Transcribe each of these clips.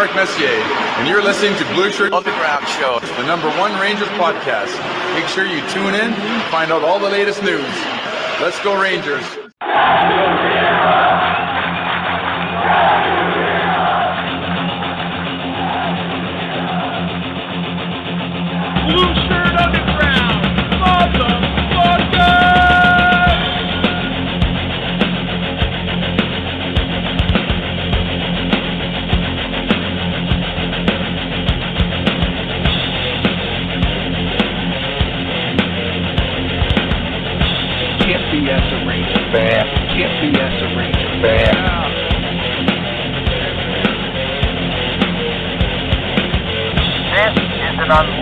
Mark Messier, and you're listening to Blueshirt Underground Show, the number one Rangers podcast. Make sure you tune in find out all the latest news. Let's go, Rangers.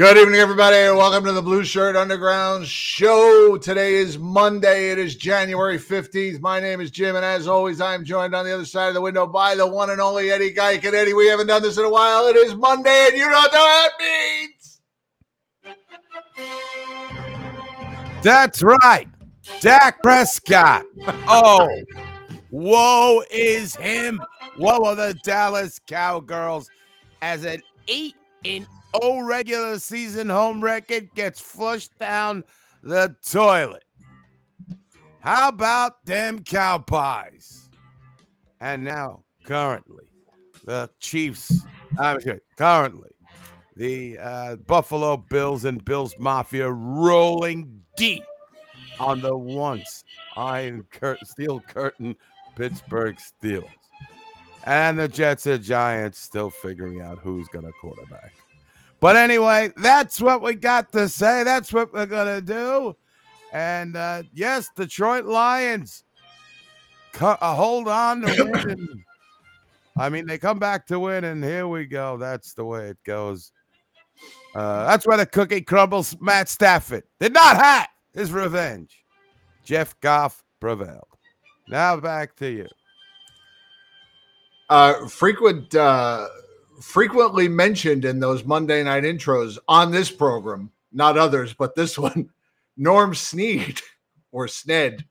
Good evening, everybody, welcome to the Blueshirt Underground Show. Today is Monday. It is January 15th. My name is Jim, and as always, I am joined on the other side of the window by the one and only Eddie Geik. And Eddie, we haven't done this in a while. It is Monday, and you know what that means. That's right. Dak Prescott. Oh, woe is him. Woe are the Dallas Cowgirls as an 8 in 0 regular season home record gets flushed down the toilet. How about them cow pies? And now, currently, the Chiefs, I'm sorry, currently, the uh, Buffalo Bills and Bills Mafia rolling deep on the once Iron Cur- Steel Curtain Pittsburgh Steelers. And the Jets and Giants still figuring out who's going to quarterback. But anyway, that's what we got to say. That's what we're going to do. And uh, yes, Detroit Lions co- uh, hold on to win. and- I mean, they come back to win, and here we go. That's the way it goes. Uh, that's where the cookie crumbles. Matt Stafford did not have his revenge. Jeff Goff prevailed. Now back to you. Uh, frequent, uh, frequently mentioned in those Monday night intros on this program, not others, but this one, Norm Snead or Sned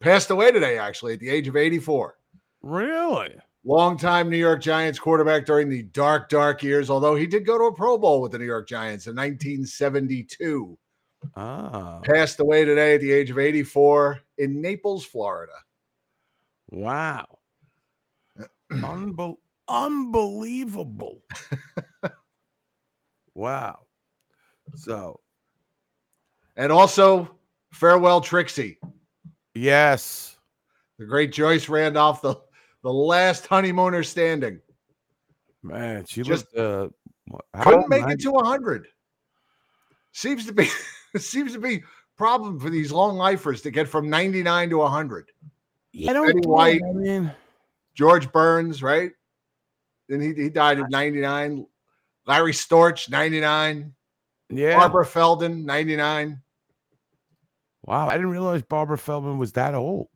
passed away today, actually, at the age of 84. Really? Longtime New York Giants quarterback during the dark, dark years, although he did go to a Pro Bowl with the New York Giants in 1972. Ah, Passed away today at the age of 84 in Naples, Florida. wow. Unbel- unbelievable. wow. So, And also, farewell, Trixie. yes. The great Joyce Randolph, the, the last honeymooner standing. Man, she Just looked uh Couldn't make it Ninety- to 100. Seems to be seems to be problem for these long lifers to get from 99 to 100. Yeah, I don't get White. I mean, George Burns, right? Then he, he died at 99. Larry Storch, 99. yeah. Barbara Feldon, 99. Wow, I didn't realize Barbara Feldman was that old.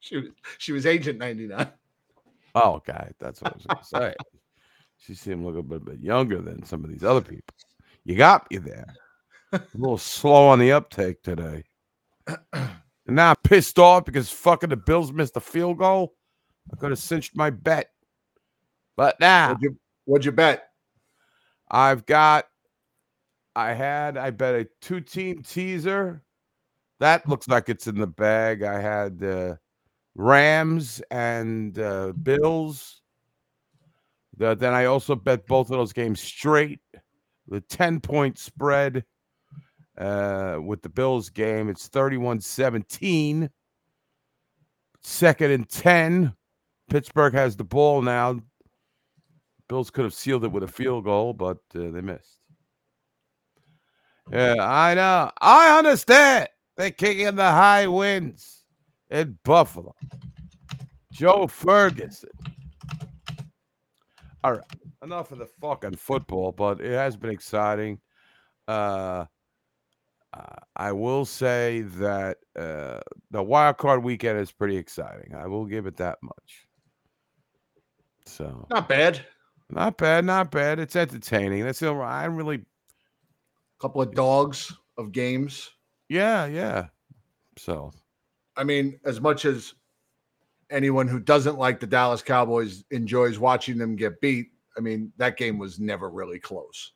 She was she was agent 99. Oh, okay. That's what I was going to say. She seemed a little bit, bit younger than some of these other people. You got me there. A little slow on the uptake today. And now I'm pissed off because fucking the Bills missed a field goal. I could have cinched my bet. But now What'd you, what'd you bet? I've got, I had, I bet a two team teaser. That looks like it's in the bag. I had uh, Rams and uh, Bills. The- then I also bet both of those games straight. the 10 point spread uh, with the Bills game. It's 31 17. Second and 10. Pittsburgh has the ball now. Bills could have sealed it with a field goal, but uh, they missed. Yeah, I know. I understand. They're kicking the high winds in Buffalo. Joe Ferguson. All right. Enough of the fucking football, but it has been exciting. Uh, uh, I will say that uh, the wild card weekend is pretty exciting. I will give it that much. So Not bad. Not bad, not bad. It's entertaining. That's the I really, a couple of dogs of games. yeah, yeah. So I mean, as much as anyone who doesn't like the Dallas Cowboys enjoys watching them get beat, I mean, that game was never really close.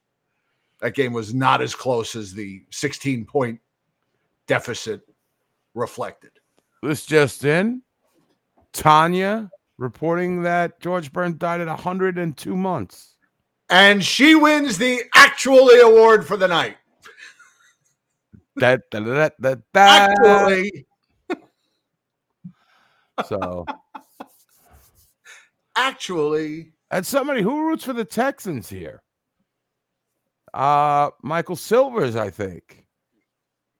That game was not as close as the 16 point deficit reflected. this just in, Tanya reporting that George Burns died at 102 months. And she wins the actually award for the night. That that that that. that. Actually, So, actually, and somebody who roots for the Texans here. Uh Michael Silvers, I think.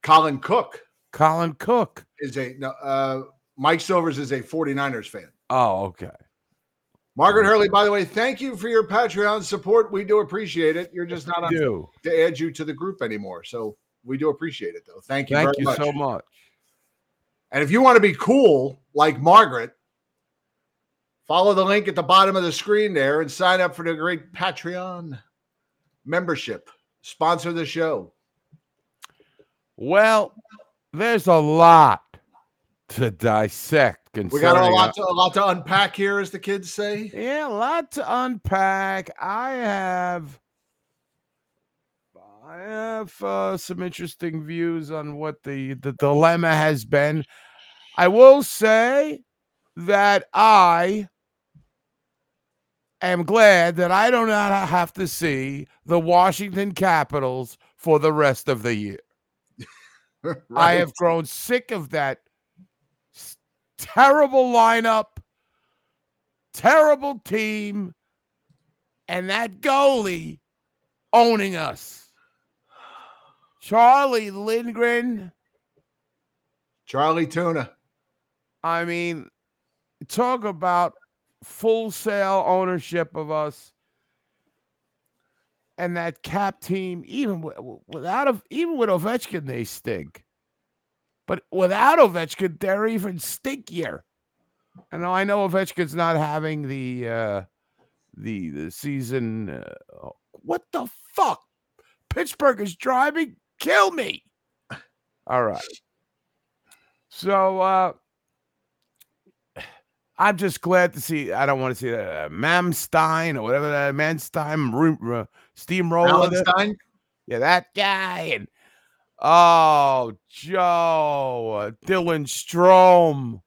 Colin Cook Colin Cook. is a no, uh, Mike Silvers is a 49ers fan. Oh, okay. Margaret Hurley, by the way, thank you for your Patreon support. We do appreciate it. You're just not on to add you to the group anymore. So we do appreciate it, though. Thank you Thank very you much. so much. And if you want to be cool like Margaret, follow the link at the bottom of the screen there and sign up for the great Patreon membership. Sponsor the show. Well, there's a lot to dissect. We got a lot to, a lot to unpack here, as the kids say. Yeah, a lot to unpack. I have I have uh, some interesting views on what the the dilemma has been. I will say that I am glad that I do not have to see the Washington Capitals for the rest of the year. I have grown sick of that terrible lineup, terrible team, and that goalie owning us. Charlie Lindgren, Charlie Tuna. I mean, talk about full sale ownership of us. And that cap team, even wi- wi- without even with Ovechkin, they stink. But without Ovechkin, they're even stinkier. I know, I know Ovechkin's not having the uh, the the season. Uh, what the fuck? Pittsburgh is driving. Kill me. All right. So uh, I'm just glad to see. I don't want to see uh, Mamstein or whatever that Manstein ru- uh, steamroller. Yeah, that guy. And oh, Joe, Dylan Strome.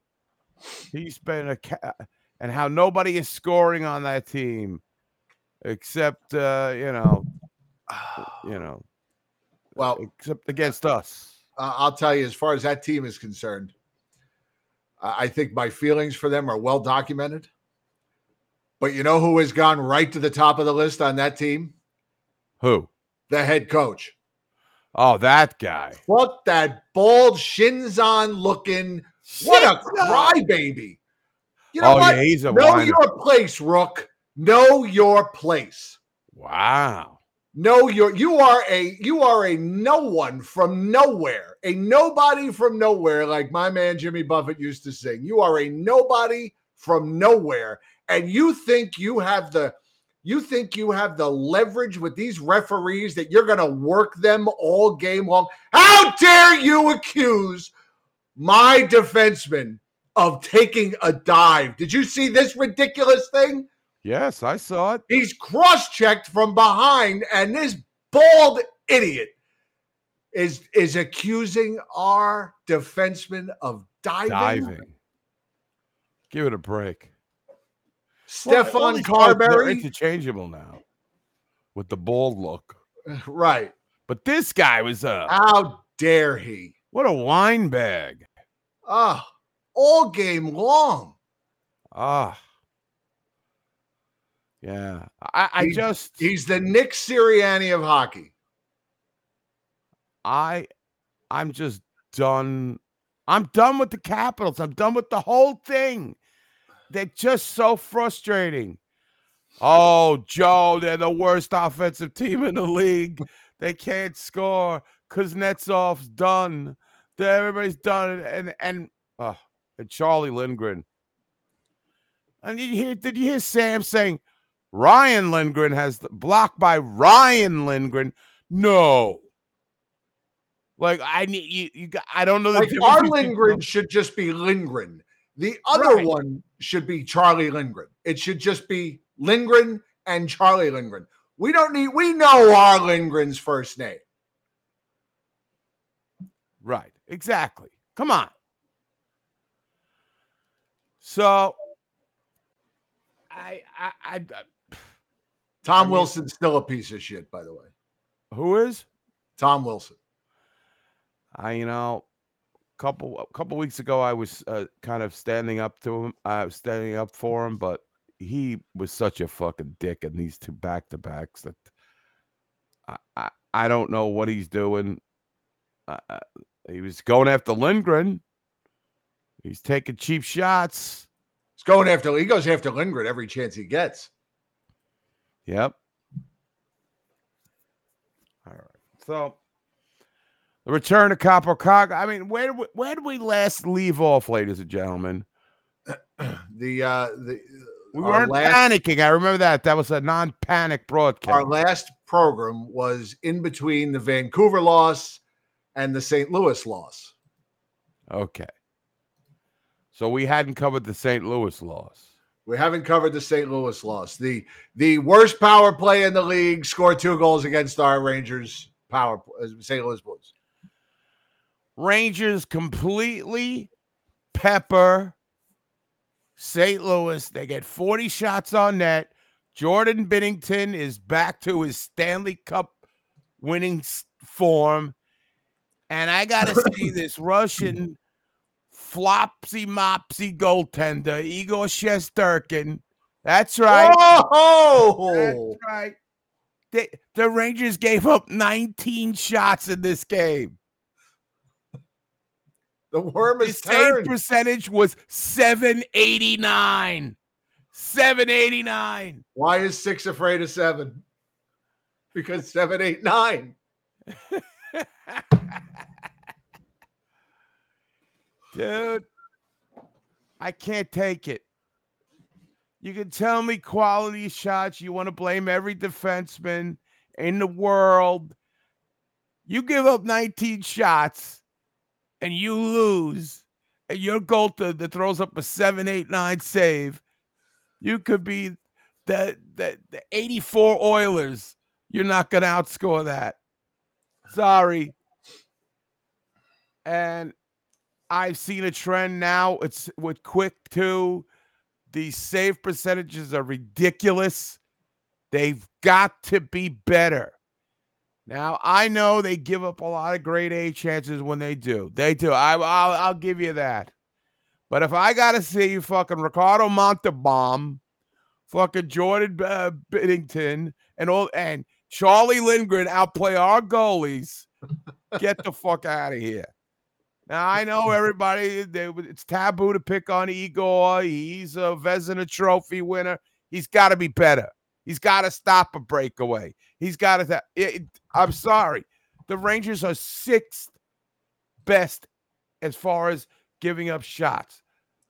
He's been a ca- and how nobody is scoring on that team except uh, you know, you know, Well, except against us. I'll tell you, as far as that team is concerned, I think my feelings for them are well documented. But you know who has gone right to the top of the list on that team? Who? The head coach. Oh, that guy. Fuck that bald Shinzon looking. What a crybaby. You know oh what? yeah, he's a know whiner. your place, Rook. Know your place. Wow. Know your you are a you are a no one from nowhere, a nobody from nowhere, like my man Jimmy Buffett used to sing. You are a nobody from nowhere, and you think you have the you think you have the leverage with these referees that you're gonna work them all game long. How dare you accuse my defenseman of taking a dive? Did you see this ridiculous thing? Yes, I saw it. He's cross checked from behind, and this bald idiot is is accusing our defenseman of diving. Diving. Give it a break. Stefan Well, all they're Carbery. interchangeable now with the bald look. Right. But this guy was a How dare he? what a wine bag. Ah, all game long. Ah. Yeah. I, I He- just He's the Nick Sirianni of hockey. I I'm just done. I'm done with the Capitals. I'm done with the whole thing. They're just so frustrating. Oh, Joe, they're the worst offensive team in the league. They can't score. Kuznetsov's done. Everybody's done. And and uh, and Charlie Lindgren. And you hear did you hear Sam saying Ryan Lindgren has the blocked by Ryan Lindgren? No. Like I need you. You. I don't know the Like our Lindgren should just be Lindgren. The other Right. one should be Charlie Lindgren. It should just be Lindgren and Charlie Lindgren. We don't need. We know our Lindgren's first name. Right. Exactly. Come on. So I I I, I Tom mean- Wilson's still a piece of shit, by the way. who is? Tom Wilson. I you know couple a couple weeks ago I was uh, kind of standing up to him. I was standing up for him, but he was such a fucking dick in these two back to backs that I, I I don't know what he's doing. Uh, he was going after Lindgren. He's taking cheap shots. He's going after. He goes after Lindgren every chance he gets. Yep. All right. So the return of Kaapo Kakko. I mean, where did we, where did we last leave off, ladies and gentlemen? The uh the We weren't last, panicking. I remember that. That was a non-panic broadcast. our last program was in between the Vancouver loss and the St. Louis loss. okay. So we hadn't covered the St. Louis loss. We haven't covered the St. Louis loss. The the worst power play in the league scored two goals against our Rangers power uh, St. Louis Blues. Rangers completely pepper St. Louis. They get 40 shots on net. Jordan Binnington is back to his Stanley Cup winning form. And I got to see this Russian flopsy mopsy goaltender, Igor Shesterkin. That's right. Oh, That's right. They, the Rangers gave up 19 shots in this game. The worm His is save turned. percentage was 789. 789. Why is six afraid of seven? Because seven, eight, nine. Dude, I can't take it. You can tell me quality shots. You want to blame every defenseman in the world. You give up 19 shots and you lose, and your goaltender that throws up a 789 save, you could be the, the, the 84 Oilers. You're not going to outscore that. Sorry. And I've seen a trend now. It's with quick too. The save percentages are ridiculous. They've got to be better. Now I know they give up a lot of grade A chances when they do. They do. I, will I'll give you that. But if I got to see you fucking Ricardo Montebaum, fucking Jordan uh, Biddington, and all and Charlie Lindgren outplay our goalies, get the fuck out of here. Now I know everybody. They, it's taboo to pick on Igor. He's a Vezina Trophy winner. He's got to be better. He's got to stop a breakaway. He's got to. It, I'm sorry. The Rangers are sixth best as far as giving up shots.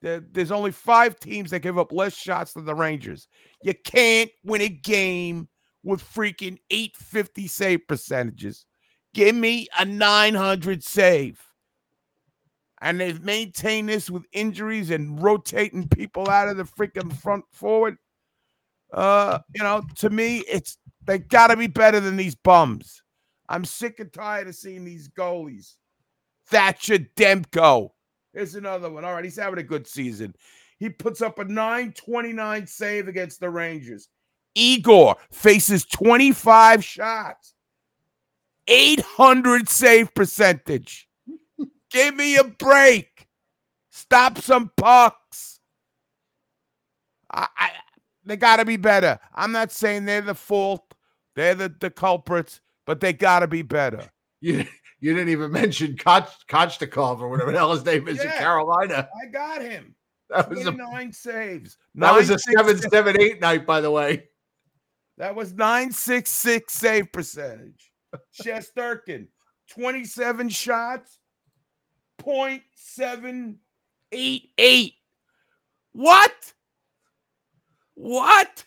There- there's only five teams that give up less shots than the Rangers. You can't win a game with freaking 850 save percentages. Give me a 900 save and they've maintained this with injuries and rotating people out of the freaking front forward. Uh, you know, to me, it's they got to be better than these bums. I'm sick and tired of seeing these goalies. Thatcher Demko. Here's another one. All right, he's having a good season. He puts up a 929 save against the Rangers. Igor faces 25 shots. 800 save percentage. Give me a break. Stop some pucks. I, I they got to be better. I'm not saying they're the fault. They're the, the culprits, but they got to be better. You you didn't even mention Koch, Kochnikov or whatever the hell his name is in Carolina. I got him. That was a 29 saves. that was a Nine, six, seven six. seven eight night, by the way. That was 966 save percentage. Shesterkin, 27 shots, 0.788. What? What?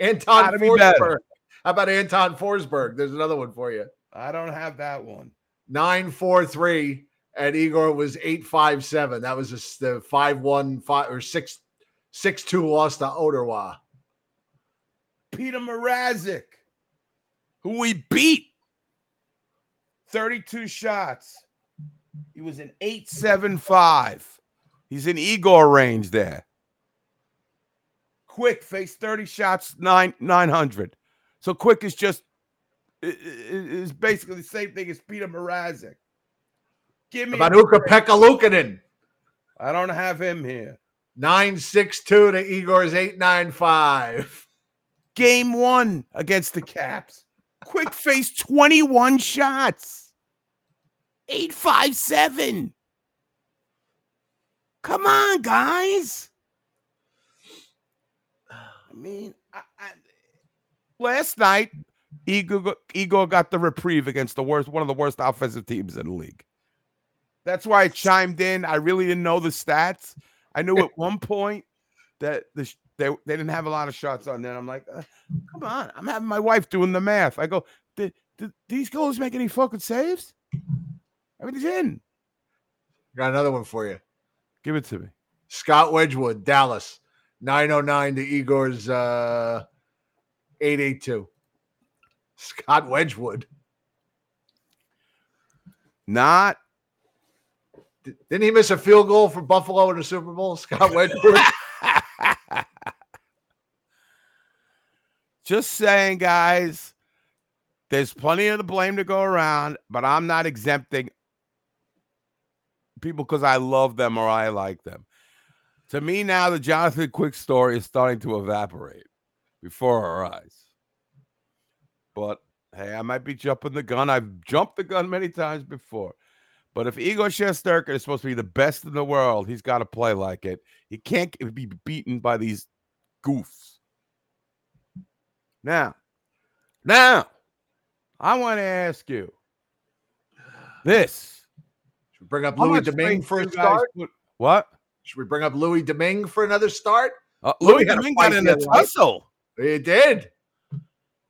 Anton Gotta be better. Forsberg. How about Anton Forsberg? There's another one for you. I don't have that one. Nine four three, and Igor was eight five seven. That was just the five one five or six six two loss to Ottawa. Peter Mrazek, who we beat 32 shots. He was an 875. He's in Igor range there. Quick face 30 shots, nine 900. So Quick is just is basically the same thing as Peter Mrazek. Give me About a Uka break. I don't have him here. Nine six two to Igor's eight nine five. Game one against the Caps. Quick face 21 shots. 857. Come on, guys. I mean, I, I, last night, Igor, Igor got the reprieve against the worst, one of the worst offensive teams in the league. That's why I chimed in. I really didn't know the stats. I knew at one point that the they, they didn't have a lot of shots on there. I'm like, uh, come on. I'm having my wife doing the math. I go, did, did these goals make any fucking saves? Everything's in. Got another one for you. Give it to me. Scott Wedgewood, Dallas. 909 to Igor's uh 882. Scott Wedgewood. Not D- Didn't he miss a field goal for Buffalo in the Super Bowl? Scott Wedgewood. just saying, guys. There's plenty of the blame to go around, but I'm not exempting people because I love them or I like them. To me, now the Jonathan Quick story is starting to evaporate before our eyes. But hey, I might be jumping the gun. I've jumped the gun many times before. But if Igor Shesterkin is supposed to be the best in the world, he's got to play like it. He can't be beaten by these goofs. Now, now, I want to ask you this. Should we bring up Louis much Domingue for a start? put- What? Should we bring up Louis Domingue for another start? Uh, Louis Louis had Domingue got in the a other night. tussle. He did.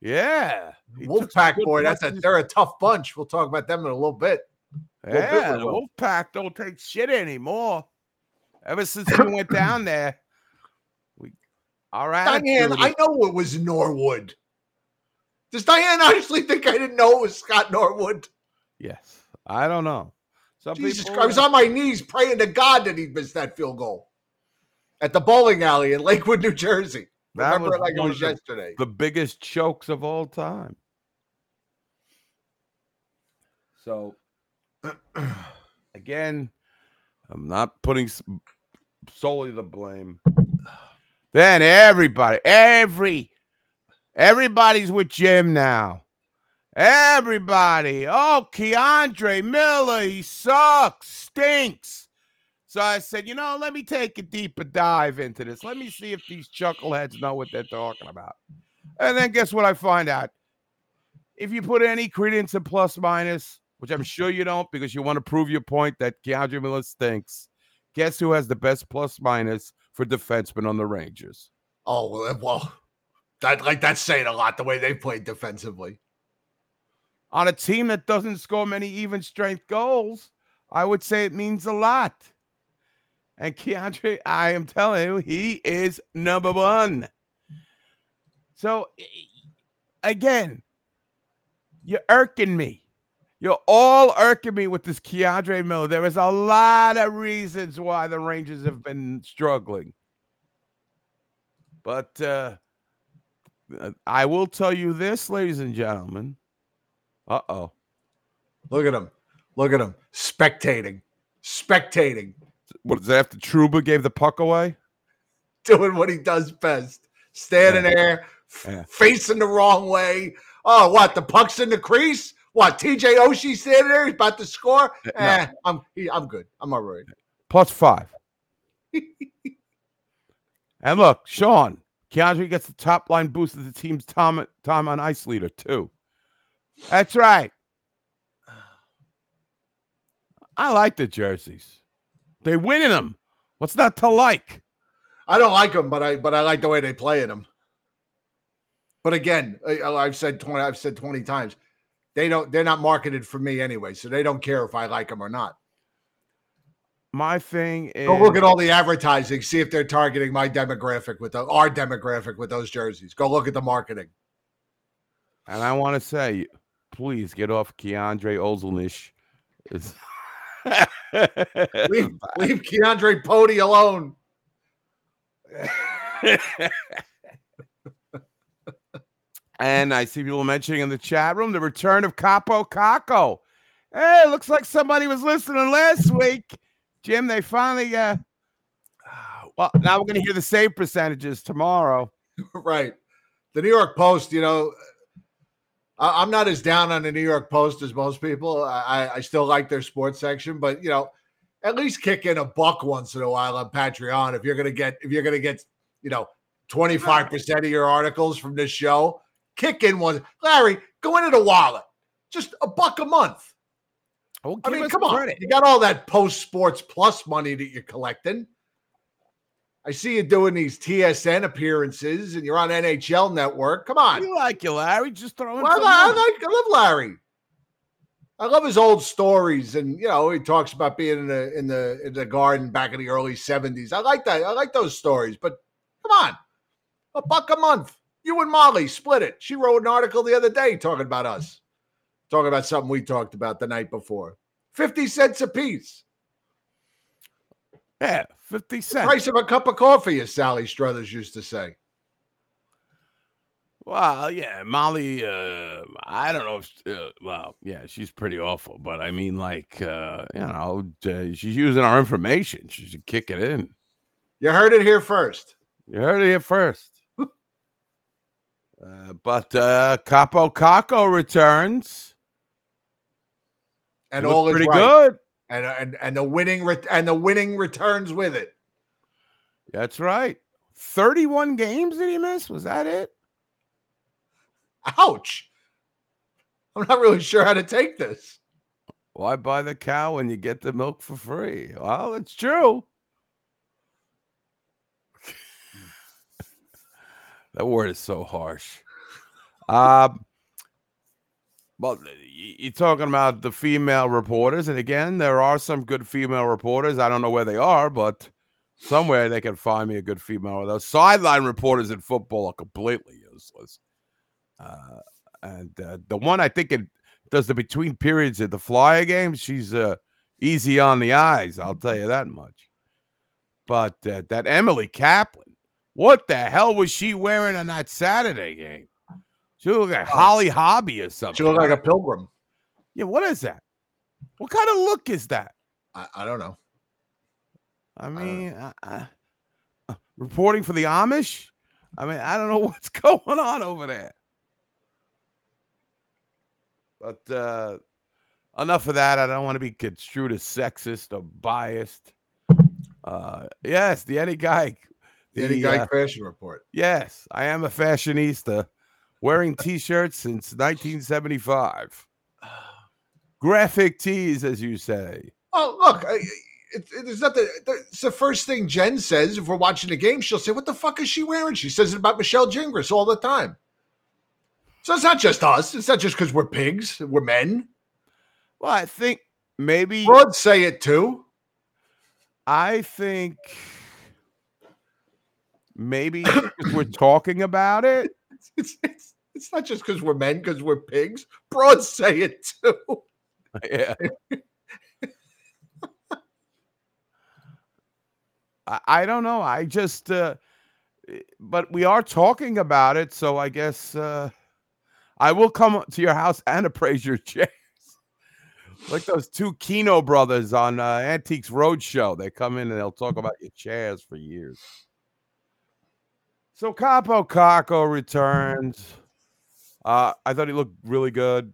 Yeah. He took Wolfpack boy, that's a they're a tough bunch. We'll talk about them in a little bit. little bit Yeah, we the. Wolfpack don't take shit anymore. Ever since we went down there, we all right. Diane, I know it was Norwood. Does Diane honestly think I didn't know it was Scott Norwood? yes, I don't know. Some Jesus people, Christ, I was on my knees praying to God that he'd missed that field goal at the bowling alley in Lakewood, New Jersey. That Remember was it like it was the- yesterday. the biggest chokes of all time. So, again, I'm not putting solely the blame. Then everybody, every, everybody's with Jim now. Everybody. Oh, K'Andre Miller, he sucks, stinks. So I said, you know, let me take a deeper dive into this. Let me see if these chuckleheads know what they're talking about. And then guess what I find out? If you put any credence in plus minus, which I'm sure you don't because you want to prove your point that K'Andre Miller stinks, guess who has the best plus minus for defensemen on the Rangers? Oh well, that like that's saying a lot the way they played defensively. On a team that doesn't score many even strength goals, I would say it means a lot. And K'Andre, I am telling you, he is number one. So again, you're irking me. You're all irking me with this K'Andre Miller. There is a lot of reasons why the Rangers have been struggling. But uh uh, I will tell you this, ladies and gentlemen. Uh oh. Look at him. Look at him. Spectating. Spectating. What is that after Trouba gave the puck away? Doing what he does best. Standing there, f- Yeah. facing the wrong way. Oh, what? The puck's in the crease? What? TJ Oshie standing there? He's about to score? No. Eh, I'm he, I'm good. I'm all right. Plus five. and look, Sean, K'Andre gets the top line boost of the team's time, time on ice leader, too. That's right. I like the jerseys. They winning them. What's not to like? I don't like them, but I but I like the way they play in them. But again, I, I've said twenty. I've said twenty times. They don't. They're not marketed for me anyway, so they don't care if I like them or not. My thing is Go look at all the advertising. See if they're targeting my demographic with the, our demographic with those jerseys. Go look at the marketing. and I want to say, please get off K'Andre Ozolnish. Leave, leave K'Andre Pody alone. And I see people mentioning in the chat room the return of Kaapo Kakko. Hey, looks like somebody was listening last week. Jim, they finally uh well, now we're gonna hear the save percentages tomorrow. right. The New York Post, you know, I'm not as down on the New York Post as most people. I, I- still like their sports section, but you know, at least kick in a buck once in a while on Patreon if you're gonna get if you're gonna get you know 25% of your articles from this show. Kick in one. Larry, go into the wallet. Just a buck a month. Oh, I mean, come on. credit. You got all that post sports plus money that you're collecting. I see you doing these TSN appearances and you're on NHL network. Come on. You like you, Larry? Just throw in Well, I, I like I love Larry. I love his old stories, and you know he talks about being in the in the in the garden back in the early seventies. I like that. I like those stories. But come on, a buck a month. You and Molly split it. She wrote an article the other day talking about us, talking about something we talked about the night before. Fifty cents a piece. Yeah, 50 cents. Price of a cup of coffee, as Sally Struthers used to say. Well, yeah, Molly. Uh, I don't know if. Uh, well, yeah, she's pretty awful, but I mean, like, uh, you know, uh, she's using our information. She should kick it in. You heard it here first. You heard it here first. uh, but uh, Kaapo Kakko returns. And all is pretty right. good. And, and and the winning ret- and the winning returns with it. That's right. Thirty-one games did he miss? Was that it? Ouch. I'm not really sure how to take this. Why buy the cow when you get the milk for free? Well, it's true. that word is so harsh. Um, well, you're talking about the female reporters, and again, there are some good female reporters. I don't know where they are, but somewhere they can find me a good female. Those sideline reporters in football are completely useless. Uh, and uh, the one I think it does the between periods at the Flyer game. She's uh, easy on the eyes. I'll tell you that much. But uh, that Emily Kaplan, what the hell was she wearing on that Saturday game? She looked like Holly Hobbie or something. She looked like a pilgrim. yeah, what is that? What kind of look is that? I, I don't know. I mean, uh, uh, uh, reporting for the Amish. I mean, I don't know what's going on over there. But uh, enough of that. I don't want to be construed as sexist or biased. Uh, yes, the Eddie Guy. The Eddie the, Guy uh, fashion report. yes, I am a fashionista, wearing T-shirts since 1975. Graphic tees, as you say. Oh, look, I, it, it, it's not the, the- it's the first thing Jen says if we're watching the game. She'll say, "What the fuck is she wearing?" She says it about Michelle Gingras all the time. So it's not just us. It's not just because we're pigs. We're men. Well, I think maybe Broads say it too. I think maybe we're talking about it. It's it's, it's not just because we're men, because we're pigs. Broads say it too. Yeah. I, don't know. I just uh but we are talking about it, so I guess uh, I will come to your house and appraise your chairs. like those two Keno brothers on uh, Antiques Roadshow. They come in and they'll talk about your chairs for years. So Kaapo Kakko returns. Uh, I thought he looked really good.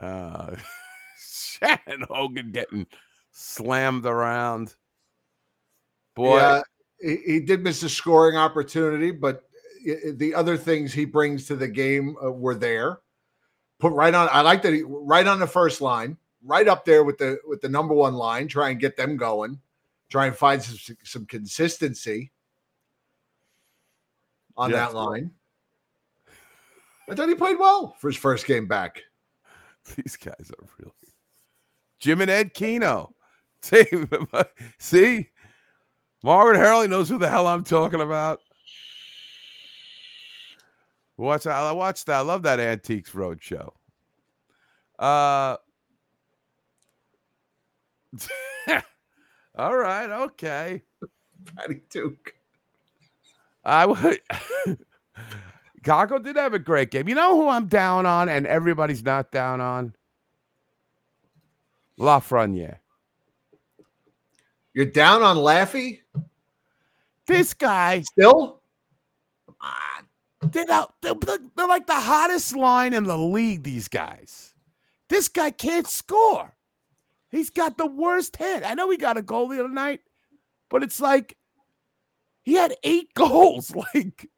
Uh, Shannon Hogan getting slammed around. Boy, Yeah, he, he did miss a scoring opportunity, but the other things he brings to the game uh, were there. Put right on. I like that. He, right on the first line, right up there with the with the number one line. Try and get them going. Try and find some some consistency on that line. I thought he played well for his first game back. these guys are really Jim and Ed Keno. See, Margaret Hurley knows who the hell I'm talking about. Watch that. I watched that. I love that Antiques Roadshow. Uh all right, okay. Patty Duke. I would Kakko did have a great game. You know who I'm down on and everybody's not down on? Lafreniere. You're down on Laffy This guy, still? Ah, they're, not- they're, they're like the hottest line in the league, these guys. This guy can't score. He's got the worst head. I know he got a goal the other night, but it's like he had eight goals. Like,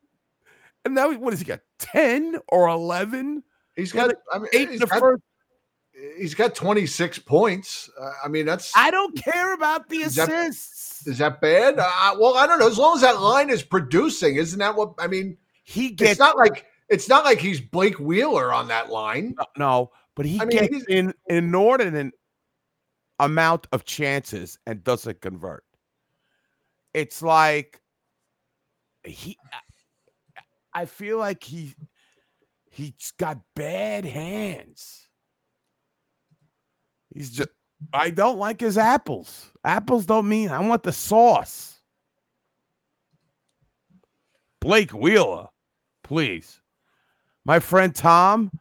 and now what has he got? 10 or 11? He's got. I mean, Eight in the got, first. he's got 26 points. Uh, I mean, that's I don't care about the Is that- assists. is that bad? Uh, well, I don't know. As long as that line is producing, isn't that what I mean? He It's gets not like it's not like he's Blake Wheeler on that line. no, but he I mean, gets an inordinate amount of chances and doesn't convert. It's like he. I feel like he he's got bad hands. He's just. I don't like his apples. Apples don't mean I want the sauce. Blake Wheeler, please. My friend Tom,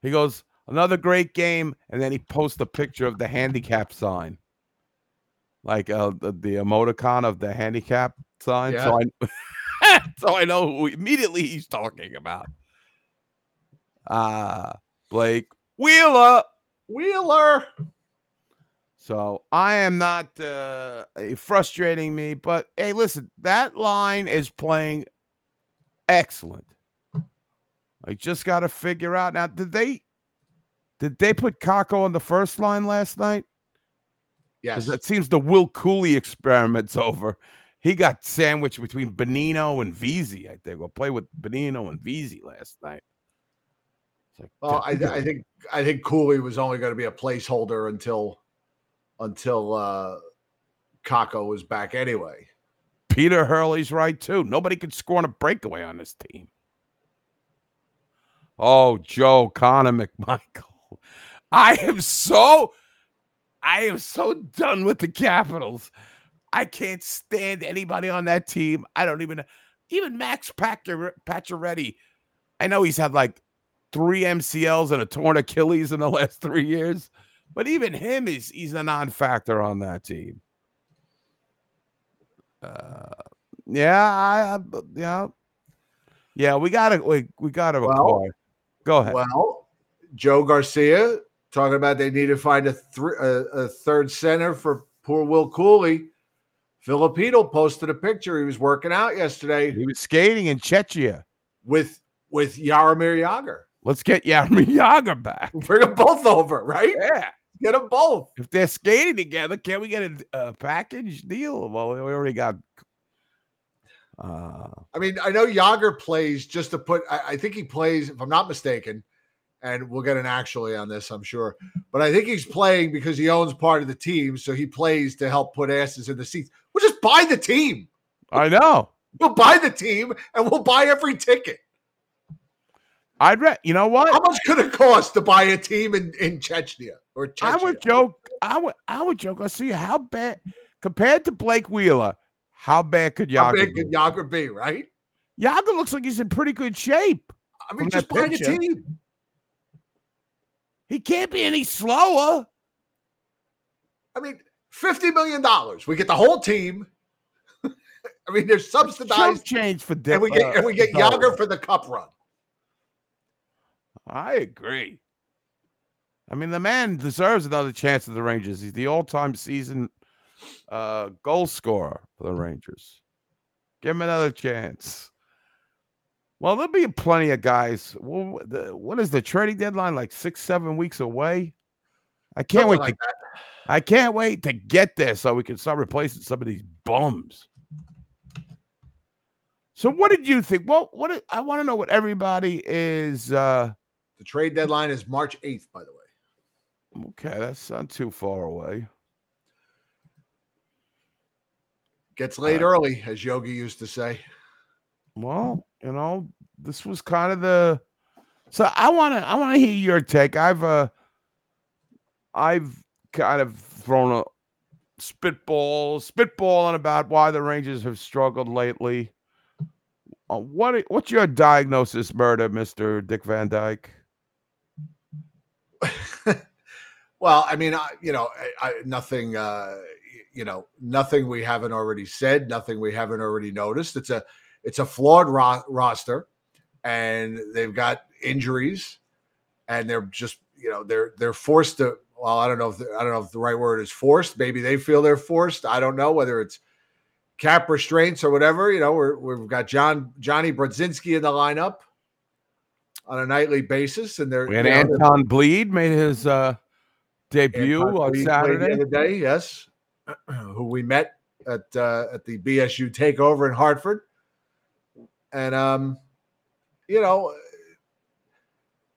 he goes, another great game. And then he posts a picture of the handicap sign, like uh, the, the emoticon of the handicap sign. So I, so I know who immediately he's talking about. Uh, Blake Wheeler. Wheeler. So I am not uh, frustrating me, but hey, listen, that line is playing excellent. I just got to figure out now. Did they did they put Kakko on the first line last night? Yes. It seems the Will Cuylle experiment's over. He got sandwiched between Bonino and Vesey. I think. We'll play with Bonino and Vesey last night. Like, Well, I, I think I think Cuylle was only going to be a placeholder until until uh Kakko was back anyway. Peter Hurley's right too. Nobody can score on a breakaway on this team. Oh, Joe Connor McMichael. I am so I am so done with the Capitals. I can't stand anybody on that team. I don't even even Max Pacioretty. I know he's had like three MCLs and a torn Achilles in the last three years, but even him is he's a non-factor on that team. Uh, yeah, I, I yeah, yeah. We gotta we, we gotta Well. Go ahead. Well, Joe Garcia talking about they need to find a, thr a, a third center for poor Will Cuylle. Filipino posted a picture. He was working out yesterday he was skating in Czechia. with with Jaromir Jagr. Let's get Jaromir Jagr back. Bring them both over, right? Yeah. Get them both. If they're skating together, can we get a, a package deal? Well, we already got. Uh, I mean, I know Jagr plays just to put. I, I think he plays, if I'm not mistaken, and we'll get an actually on this, I'm sure. But I think he's playing because he owns part of the team, so he plays to help put asses in the seats. We'll just buy the team. I know. We'll buy the team, and we'll buy every ticket. I'd re- you know what? How much could it cost to buy a team in, in Chechnya or Chechnya? I would joke. I would. I would joke. Let's see how bad compared to Blake Wheeler. How bad could How Jagr be? could Jagr be, right? Jagr looks like he's in pretty good shape. I mean, just buy the picture. team. He can't be any slower. I mean, fifty million dollars. We get the whole team. I mean, there's subsidized, change for and we get uh, and we get Jagr. Jagr for the cup run. I agree. I mean, the man deserves another chance at the Rangers. He's the all-time season uh, goal scorer for the Rangers. Give him another chance. Well, there'll be plenty of guys. Well, the, what is the trading deadline? Like six, seven weeks away. I can't Something wait. like to, that. I can't wait to get there so we can start replacing some of these bums. So, what did you think? Well, what I want to know what everybody is. uh The trade deadline is March eighth, by the way. Okay, that's not too far away. Gets laid early, as Yogi used to say. Well, you know, this was kind of the so I want to I want to hear your take. I've uh I've kind of thrown a spitball spitballing about why the Rangers have struggled lately. Uh, what what's your diagnosis, murder, Mister Dick Van Dyke? Well, I mean, I, you know, I, I, nothing, uh, you know, nothing we haven't already said, nothing we haven't already noticed. It's a, it's a flawed ro- roster, and they've got injuries, and they're just, you know, they're they're forced to. Well, I don't know if I don't know if the right word is forced. Maybe they feel they're forced. I don't know whether it's cap restraints or whatever. You know, we're, we've got John Johnny Brodzinski in the lineup on a nightly basis, and they're and you know, Anton Bleed made his uh debut Anton on Lee played Saturday. The day, yes, who we met at uh, at the BSU takeover in Hartford, and um, you know,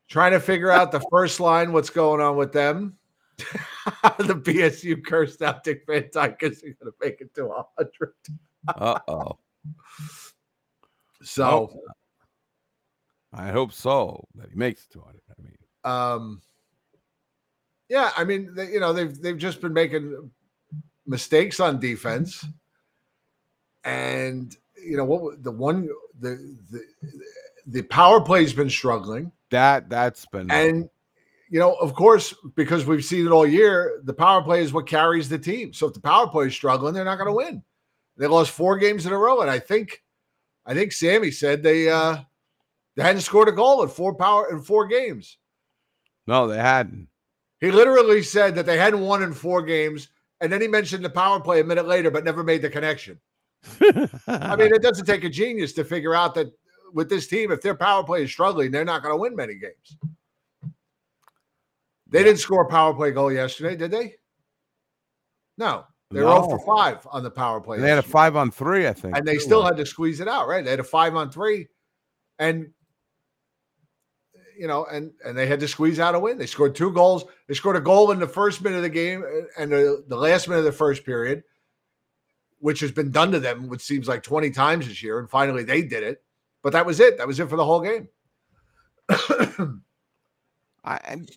trying to figure out the first line, what's going on with them. the BSU cursed out Dick Van Dyke because he's going to make it to a hundred. Uh oh. So, I hope so that he makes it to it. I mean, um, yeah, I mean, they, you know, they've they've just been making mistakes on defense, and you know what? The one the the the power play's been struggling, that that's been and you know, of course, because we've seen it all year, the power play is what carries the team. So if the power play is struggling, they're not going to win. They lost four games in a row, and I think, I think Sammy said they uh they hadn't scored a goal in four power in four games. no, they hadn't. He literally said that they hadn't won in four games, and then he mentioned the power play a minute later, but never made the connection. I mean, it doesn't take a genius to figure out that with this team, if their power play is struggling, they're not going to win many games. They didn't score a power play goal yesterday, did they? No, they were 0 for 5 on the power play. they had a five on three, I think, and they still had to squeeze it out, right? They had a five on three, and you know, and and they had to squeeze out a win. They scored two goals. They scored a goal in the first minute of the game uh, and the, the last minute of the first period, which has been done to them, which seems like twenty times this year. And finally, they did it. But that was it. That was it for the whole game. I, and,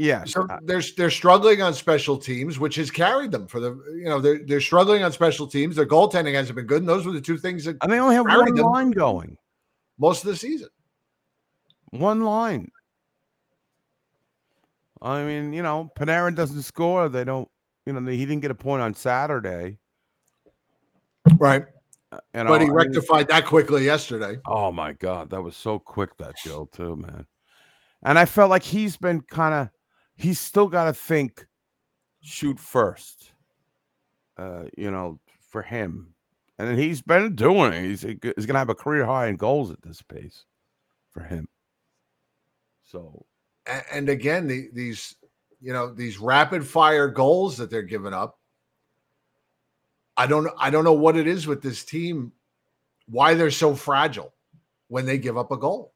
yeah, So they're they're struggling on special teams, which has carried them for the you know they're they're struggling on special teams. Their goaltending hasn't been good, and those were the two things that and they only have one line going. most of the season. One line. I mean, you know, Panarin doesn't score. They don't. You know, he didn't get a point on Saturday. Right. And but he rectified that quickly yesterday. Oh my god, that was so quick that Joe too, man. And I felt like he's been kind of he's still got to think shoot first. Uh, you know, for him. And then he's been doing it. He's, he's going to have a career high in goals at this pace for him. So, A- And again, the, these you know these rapid fire goals that they're giving up. I don't I don't know what it is with this team, why they're so fragile when they give up a goal.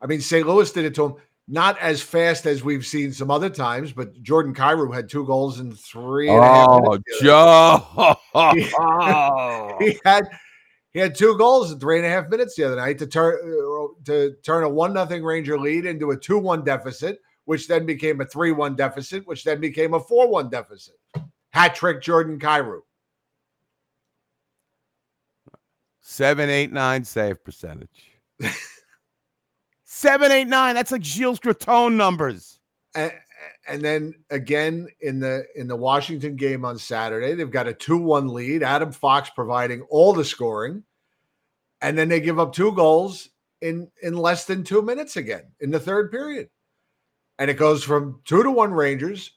I mean, St. Louis did it to them, not as fast as we've seen some other times, but Jordan Kyrou had two goals in three. and a half oh, Joe. he had he had two goals in three and a half minutes the other night to turn uh, to turn a one nothing Ranger lead into a two one deficit, which then became a three one deficit, which then became a four one deficit. Hat trick, Jordan Kyrou. Seven, eight, nine save percentage. Seven, eight, nine. That's like Gilles Gratton numbers. and, and then again in the in the Washington game on Saturday, they've got a 2-1 lead. Adam Fox providing all the scoring. And then they give up two goals in in less than 2 minutes again in the third period. And it goes from 2 to 1 Rangers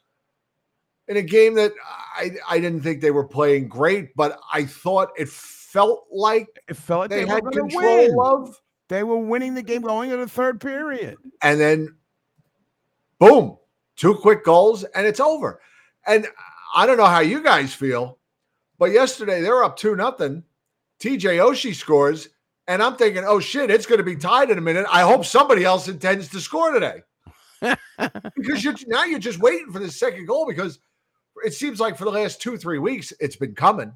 in a game that I I didn't think they were playing great, but I thought it felt like It felt like they, they, had were control of They were winning the game going into the third period. and then boom, two quick goals, and it's over. And I don't know how you guys feel, but yesterday they were up two nothing. TJ Oshie scores, and I'm thinking, oh shit, it's going to be tied in a minute. I hope somebody else intends to score today. Because you're now you're just waiting for the second goal because it seems like for the last two, three weeks it's been coming.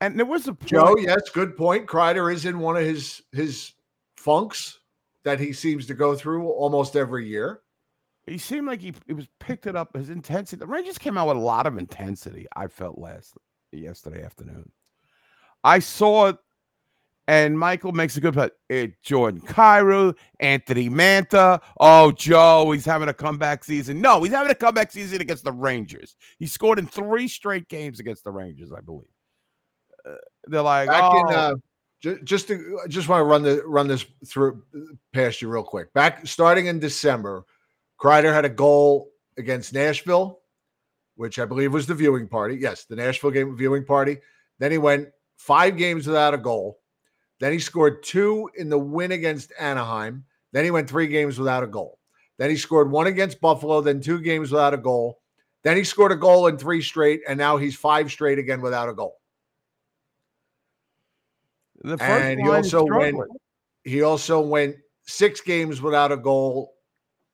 And there was a point, Joe, yes, good point. Kreider is in one of his his funks that he seems to go through almost every year. he seemed like he, he was picked it up his intensity. The Rangers came out with a lot of intensity. I felt last yesterday afternoon. I saw it, and Michael makes a good point. It Jordan Kyrou, Anthony Mantha. Oh, Joe, he's having a comeback season. No, he's having a comeback season against the Rangers. He scored in three straight games against the Rangers, I believe. Uh, they're like, back oh, in uh, ju- just to, just want to run the run this through past you real quick. Back starting in December, Kreider had a goal against Nashville, which I believe was the viewing party. Yes, the Nashville game viewing party. Then he went five games without a goal. Then he scored two in the win against Anaheim. Then he went three games without a goal. Then he scored one against Buffalo, then two games without a goal. Then he scored a goal in three straight, and now he's five straight again without a goal. the first and he also went he also went six games without a goal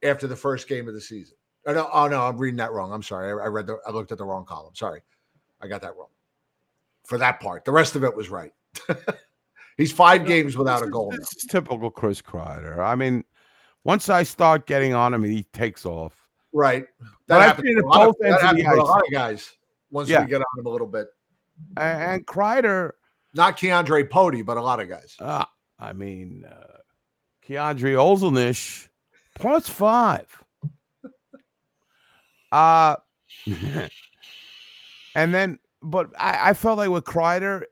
after the first game of the season. Oh no, oh, no I'm reading that wrong. I'm sorry. I, I read the I looked at the wrong column. Sorry. I got that wrong. For that part. The rest of it was right. He's five games without a goal. This is typical Chris Kreider. I mean, once I start getting on him, he takes off. Right. That I've happens to lot of, both that happens to a lot of guys once Yeah. we get on him a little bit. A- And Kreider, Not K'Andre Pody, but a lot of guys. uh, I mean, uh, K'Andre Olzenish, plus five. Uh, and then, but I, I felt like with Kreider,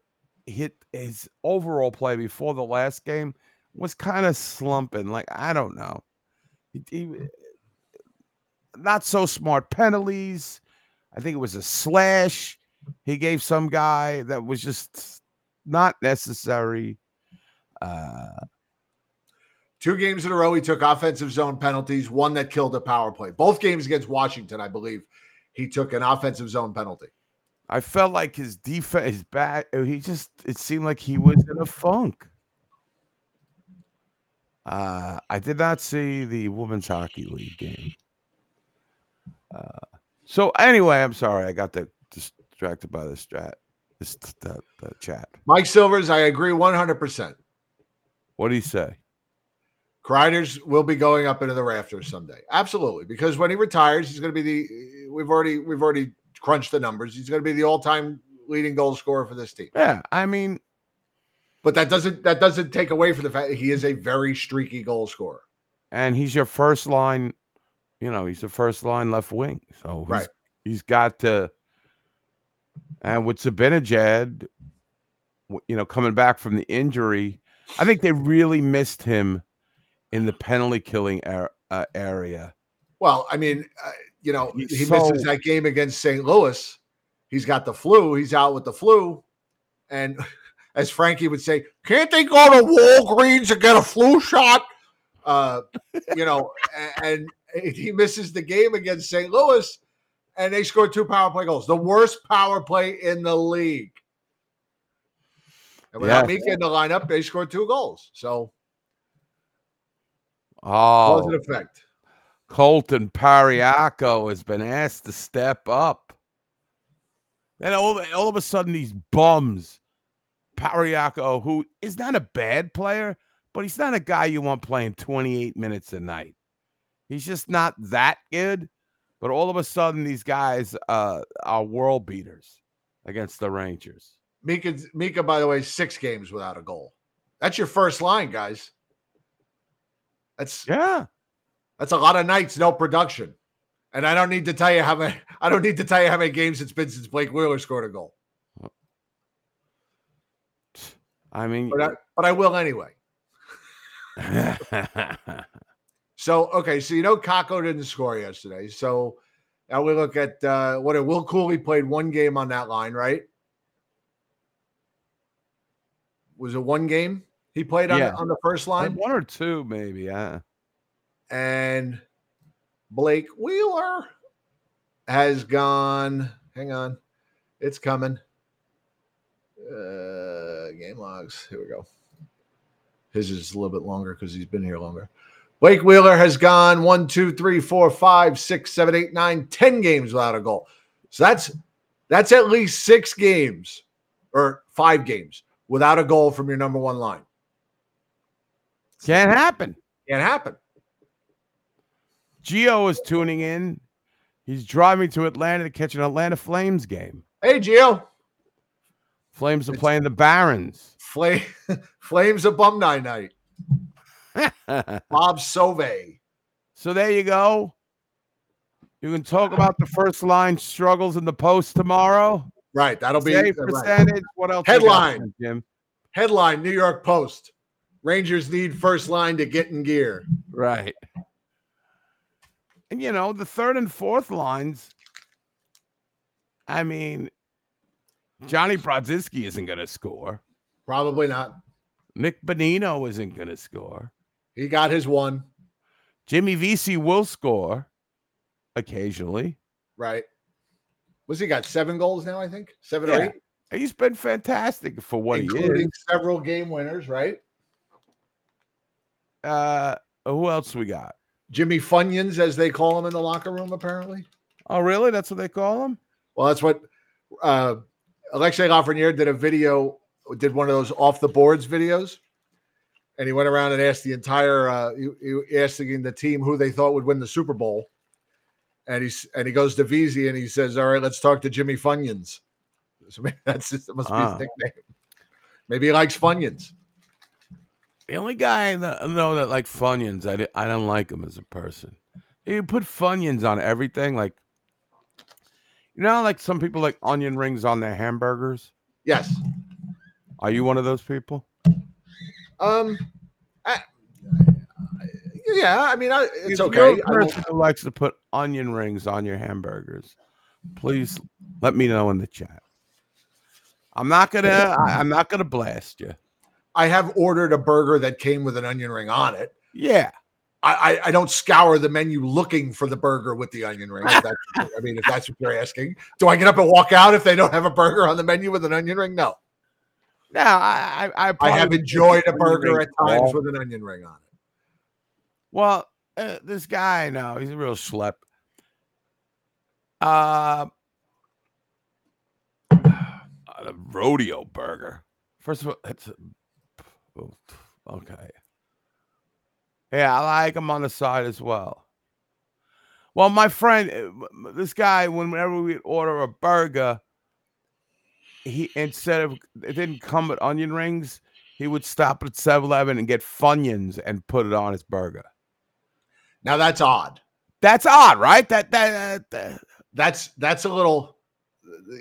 hit his overall play before the last game was kind of slumping. Like, I don't know. He, he- not so smart penalties. I think it was a slash he gave some guy that was just not necessary. Uh, Two games in a row, he took offensive zone penalties, one that killed a power play. Both games against Washington, I believe, he took an offensive zone penalty. I felt like his defense, his back, he just, it seemed like he was in a funk. Uh, I did not see the women's hockey league game. Uh, so anyway, I'm sorry, I got the, distracted by the strat, this the, the chat. Mike Silvers, I agree 100%. What do you say? Kreider's will be going up into the rafters someday. Absolutely. Because when he retires, he's going to be the we've already we've already crunched the numbers. He's going to be the all-time leading goal scorer for this team. Yeah, I mean, But that doesn't that doesn't take away from the fact that he is a very streaky goal scorer. and he's your first line, you know, he's the first line left wing. So he's, Right. he's got to, and with Zibanejad, you know, coming back from the injury, I think they really missed him in the penalty killing ar- uh, area. Well, I mean, uh, you know, he so- misses that game against St. Louis. He's got the flu. He's out with the flu. And as Frankie would say, can't they go to Walgreens and get a flu shot? Uh, you know, a- and, he misses the game against St. Louis, and they scored two power play goals. The worst power play in the league. And without. Mika in the lineup, they scored two goals. So Oh, cause and effect. Colton Parayko has been asked to step up. Then all, all of a sudden, these bums, Parayko, who is not a bad player, but he's not a guy you want playing 28 minutes a night. He's just not that good. But all of a sudden, these guys uh, are world beaters against the Rangers. Mika, Mika, by the way, six games without a goal. That's your first line, guys. That's Yeah. That's a lot of nights, no production. And I don't need to tell you how many I don't need to tell you how many games it's been since Blake Wheeler scored a goal. I mean, But I, but I will anyway. So okay, so you know Kakko didn't score yesterday. So now we look at uh what Will Cuylle played one game on that line, right? Was it one game he played on, Yeah. on the first line? one or two, maybe. Uh, And Blake Wheeler has gone. Hang on, it's coming. Uh, game logs. Here we go. His is a little bit longer because he's been here longer. Blake Wheeler has gone one, two, three, four, five, six, seven, eight, nine, ten games without a goal. So that's that's at least six games or five games without a goal from your number one line. can't happen. Can't happen. Geo is tuning in. He's driving to Atlanta to catch an Atlanta Flames game. Hey, Geo. Flames are It's- playing the Barons. Flame, Flames alumni night. Bob Sove. so there you go. You can talk about the first line struggles in the post tomorrow. Right. That'll be uh, right. What else? you got, Headline. Jim. headline New York Post. Rangers need first line to get in gear. Right. And you know, the third and fourth lines. I mean, Johnny Brodzinski isn't going to score. Probably not. Nick Bonino isn't going to score. He got his one. Jimmy Vesey will score occasionally. Right. Was he got seven goals now? I think seven or eight, He's been fantastic for what he is. including several game winners. Right. Uh, who else we got? Jimmy Funyuns, as they call him in the locker room, apparently. Oh, really? That's what they call him? Well, that's what uh, Alexis Lafreniere did a video, did one of those off the boards videos. And he went around and asked the entire, uh, he, he asking the team who they thought would win the Super Bowl. And he's and he goes to Vesey and he says, "All right, let's talk to Jimmy Funyuns." So maybe that's just, that must be Ah. his nickname. Maybe he likes Funyuns. The only guy that I know that like Funyuns, I, di- I don't like him as a person. You put Funyuns on everything, like you know, like some people like onion rings on their hamburgers. Yes. Are you one of those people? Um. I, yeah, I mean, I, it's If okay. You're a person who likes to put onion rings on your hamburgers. Please let me know in the chat. I'm not gonna. I, I'm not gonna blast you. I have ordered a burger that came with an onion ring on it. Yeah, I, I, I don't scour the menu looking for the burger with the onion ring. I mean, if that's what you're asking, do I get up and walk out if they don't have a burger on the menu with an onion ring? No, no, I I, I, have enjoyed a burger at times all- with an onion ring on it. Well, uh, this guy, no, he's a real schlep. Uh, a rodeo burger. First of all, it's a, okay. Yeah, I like him on the side as well. Well, my friend, uh, this guy, whenever we order a burger, he instead of it didn't come with onion rings, he would stop at 7-Eleven and get Funyuns and put it on his burger. Now that's odd. That's odd, right? That that, that That's that's a little,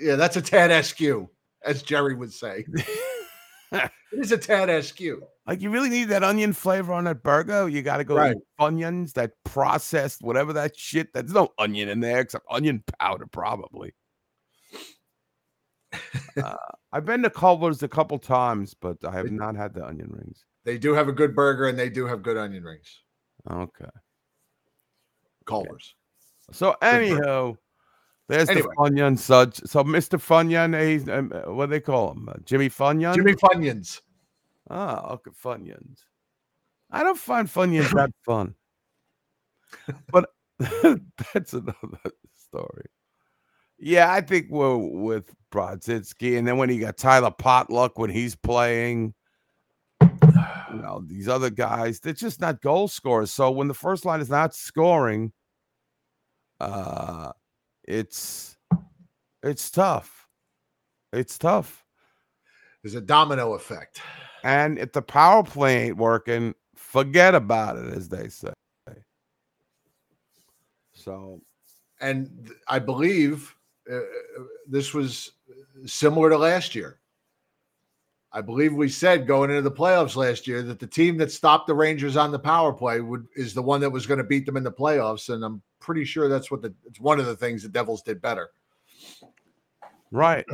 yeah, that's a tad askew, as Jerry would say. it is a tad askew. like you really need that onion flavor on that burger. You got to go Right. Funyuns, that processed whatever that shit. There's no onion in there except onion powder, probably. uh, I've been to Culver's a couple times, but I have not had the onion rings. They do have a good burger and they do have good onion rings. Okay. Culver's. So anyhow, there's Anyway. the Funyun such. So Mr. Funyun, he's um, uh, what do they call him? Uh, Jimmy Funyun. Jimmy Funyuns. Oh, okay, Funyuns. I don't find Funyuns that fun. But that's another story. Yeah, I think we're with Brodzinski. And then when you got Tyler Pitlick when he's playing, you know, these other guys, they're just not goal scorers. So when the first line is not scoring, uh it's it's tough. It's tough. There's a domino effect. And if the power play ain't working, forget about it, as they say. So And I believe uh, uh, this was similar to last year. I believe we said going into the playoffs last year that the team that stopped the Rangers on the power play would is the one that was going to beat them in the playoffs, and I'm pretty sure that's what the it's one of the things the Devils did better. right.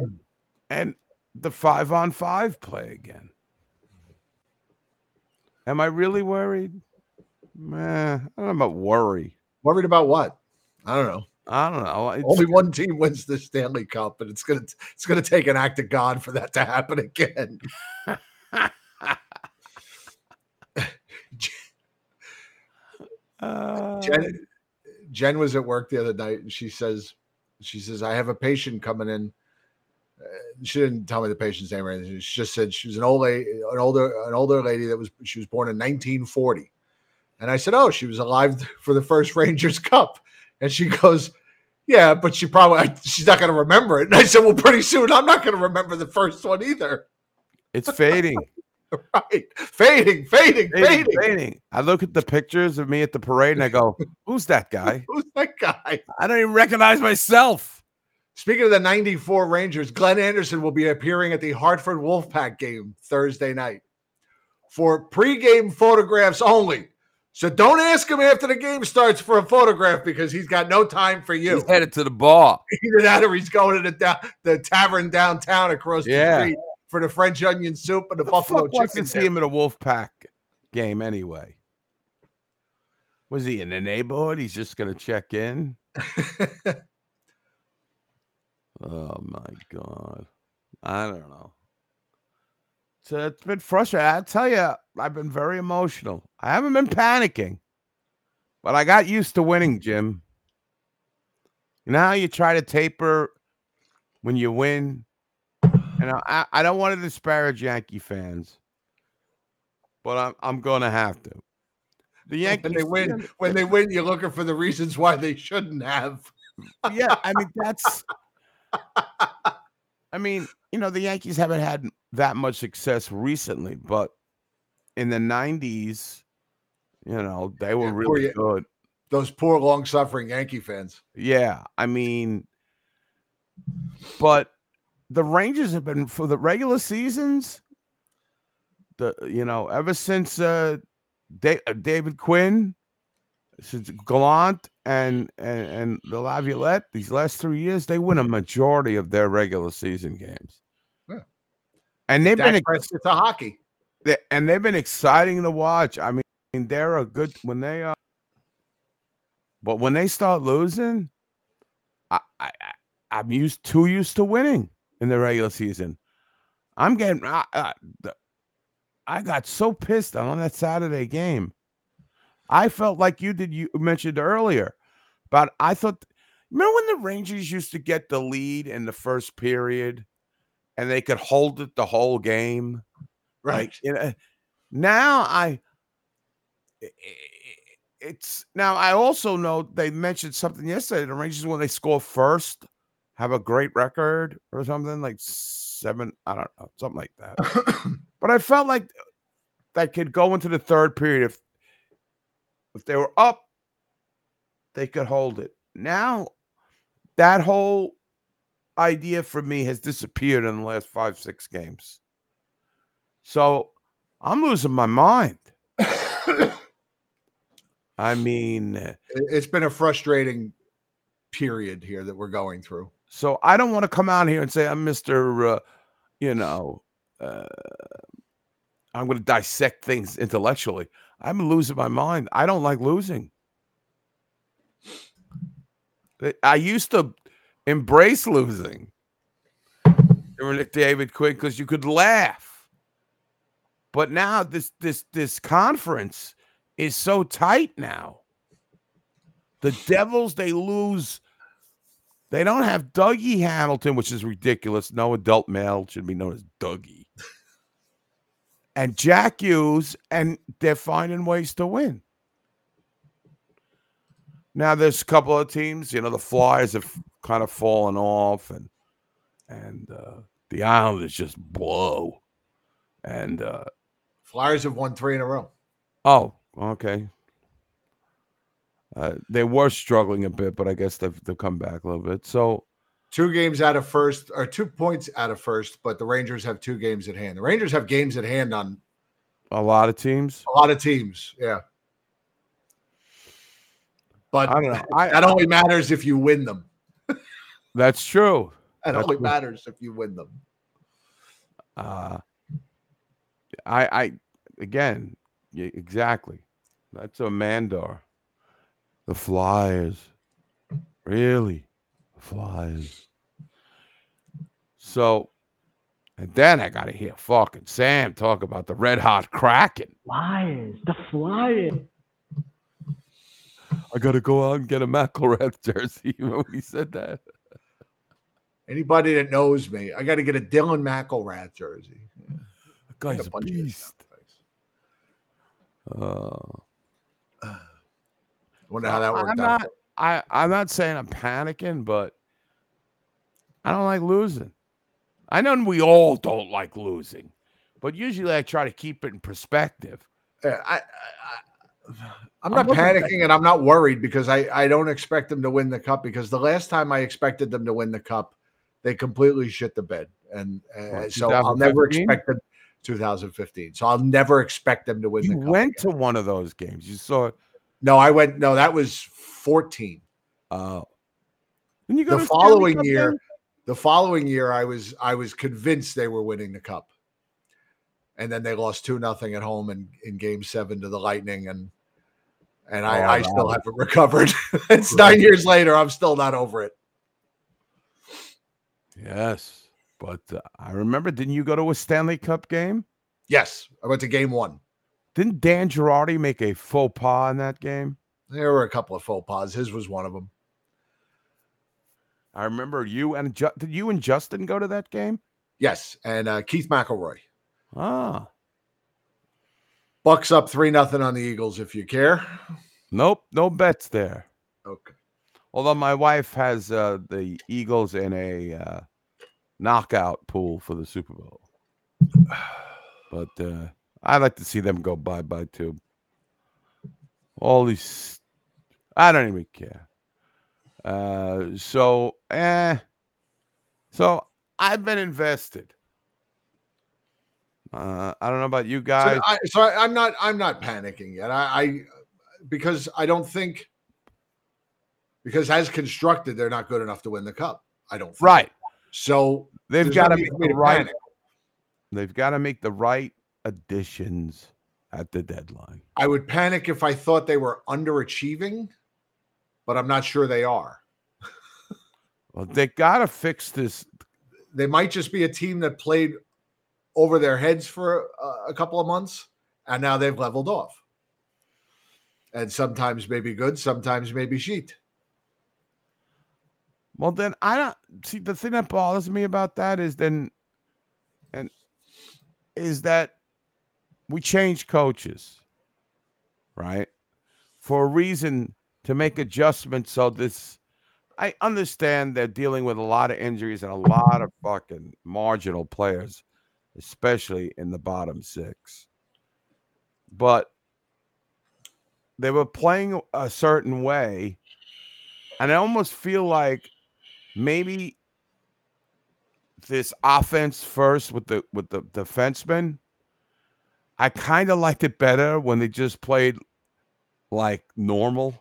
And the five on five play again. Am I really worried? Meh, I don't know about worry. Worried about what? I don't know. I don't know. It's- Only one team wins the Stanley Cup, and it's gonna it's gonna take an act of God for that to happen again. uh, Jen, Jen was at work the other night, and she says, "She says I have a patient coming in." Uh, she didn't tell me the patient's name or anything. She just said she was an old lady, an older, an older lady that was she was born in 1940. And I said, "Oh, she was alive for the first Rangers Cup." And she goes, "Yeah, but she probably she's not going to remember it." And I said, "Well, pretty soon I'm not going to remember the first one either." it's fading. Right, fading, fading, fading, fading. fading. I look at the pictures of me at the parade and I go, "Who's that guy?" Who's that guy? I don't even recognize myself. Speaking of the 94 Rangers, Glenn Anderson will be appearing at the Hartford Wolfpack game Thursday night for pregame photographs only. So don't ask him after the game starts for a photograph because he's got no time for you. He's headed to the bar. Either that or he's going to the, da- the tavern downtown across Yeah. the street for the French onion soup and the, The buffalo chicken. to see dip. him at a Wolfpack game anyway? Was he in the neighborhood? He's just gonna check in. Oh my god, I don't know. So uh, it's been frustrating. I tell you, I've been very emotional. I haven't been panicking, but I got used to winning, Jim. You know how you try to taper when you win? And I, I don't want to disparage Yankee fans, but I'm I'm gonna have to. The Yankees when they win, when they win, you're looking for the reasons why they shouldn't have. yeah, I mean that's. I mean, you know, the Yankees haven't had that much success recently, but in the '90s, you know, they were Yeah, poor really Ya- good. Those poor, long-suffering Yankee fans. Yeah, I mean, but the Rangers have been for the regular seasons. The you know ever since uh, Da- uh, David Quinn, since Gallant and and and the Laviolette, these last three years they win a majority of their regular season games. Yeah. And they've been Prescott to hockey. they, and they've been exciting to watch. I mean, they're a good when they are, but when they start losing, I I- I'm used too used to winning in the regular season. I'm getting I, I, I got so pissed on that Saturday game. I felt like you did. You mentioned earlier, but I thought. Remember when the Rangers used to get the lead in the first period, and they could hold it the whole game? Right. Like, you know, now I, it's now I also know they mentioned something yesterday. The Rangers, when they score first, have a great record or something like seven. I don't know, something like that. but I felt like uh, that could go into the third period if if they were up, they could hold it. Now, that whole idea for me has disappeared in the last five, six games. So I'm losing my mind. I mean, uh It's been a frustrating period here that we're going through. So I don't want to come out here and say I'm Mr. Uh, you know, uh, I'm going to dissect things intellectually. I'm losing my mind. I don't like losing. I- used to embrace losing. During David Quinn because you could laugh. But now this this this conference is so tight now. The Devils they lose. They don't have Dougie Hamilton, which is ridiculous. No adult male should be known as Dougie. And Jack Hughes, and they're finding ways to win. Now there's a couple of teams, you know, the Flyers have kind of fallen off, and and uh, the Islanders just blow. And uh Flyers have won three in a row. oh, okay. Uh, they were struggling a bit, but I guess they've, they've come back a little bit. So Two games out of first, or two points out of first, but the Rangers have two games at hand. The Rangers have games at hand on a lot of teams. a lot of teams. Yeah. But I don't know. I, that only matters if you win them. that's true. That That's only true. matters if you win them. Uh, I, I, again, exactly. That's a Mandar. The Flyers, really, the Flyers. So, and then I got to hear fucking Sam talk about the Red Hot Kraken. Flyers, the Flyers. I got to go out and get a McIlrath jersey. when he said that. Anybody that knows me, I got to get a Dylan McIlrath jersey. The Like guy's a bunch beast. stuff. Uh, Wonder how that worked I'm out. not. I I'm not saying I'm panicking, but I don't like losing. I know we all don't like losing, but usually I try to keep it in perspective. Yeah, I, I, I'm not panicking and I'm not worried because I, I don't expect them to win the cup because the last time I expected them to win the cup, they completely shit the bed. And uh, so I'll never expect them 2015. So I'll never expect them to win You the went again. to one of those games. You saw. No, I went, no, that was 14. Uh, didn't you go The to following Cup year, game? the following year, I was I was convinced they were winning the cup. And then they lost two nothing at home in, in game seven to the Lightning. And and I, Oh, I that still haven't recovered. it's nine years later. I'm still not over it. Yes, but uh, I remember. Didn't you go to a Stanley Cup game? Yes, I went to game one. Didn't Dan Girardi make a faux pas in that game? There were a couple of faux pas. His was one of them. I remember you and Ju- did you and Justin go to that game? Yes, and uh, Keith McElroy. Ah, Bucks up three nothing on the Eagles. If you care. nope, no bets there. Okay. Although my wife has uh, the Eagles in a uh, knockout pool for the Super Bowl, but uh, I like to see them go bye bye too. All these, I don't even care. Uh, so, eh, so I've been invested. Uh, I don't know about you So, guys. I, so I, I'm not. I'm not panicking yet. I, I because I don't think because as constructed, they're not good enough to win the cup. I don't. Think. right? So They've got to make the right. panic. They've got to make the right additions at the deadline. I would panic if I thought they were underachieving, but I'm not sure they are. Well, they got to fix this. They might just be a team that played over their heads for a, a couple of months, and now they've leveled off. And sometimes maybe good, sometimes maybe sheet. Well, then I don't see the thing that bothers me about that is then, and is that we change coaches, right, for a reason to make adjustments. So this, I understand they're dealing with a lot of injuries and a lot of fucking marginal players, especially in the bottom six. But they were playing a certain way, and I almost feel like maybe this offense first with the with the defensemen. I kind of liked it better when they just played like normal.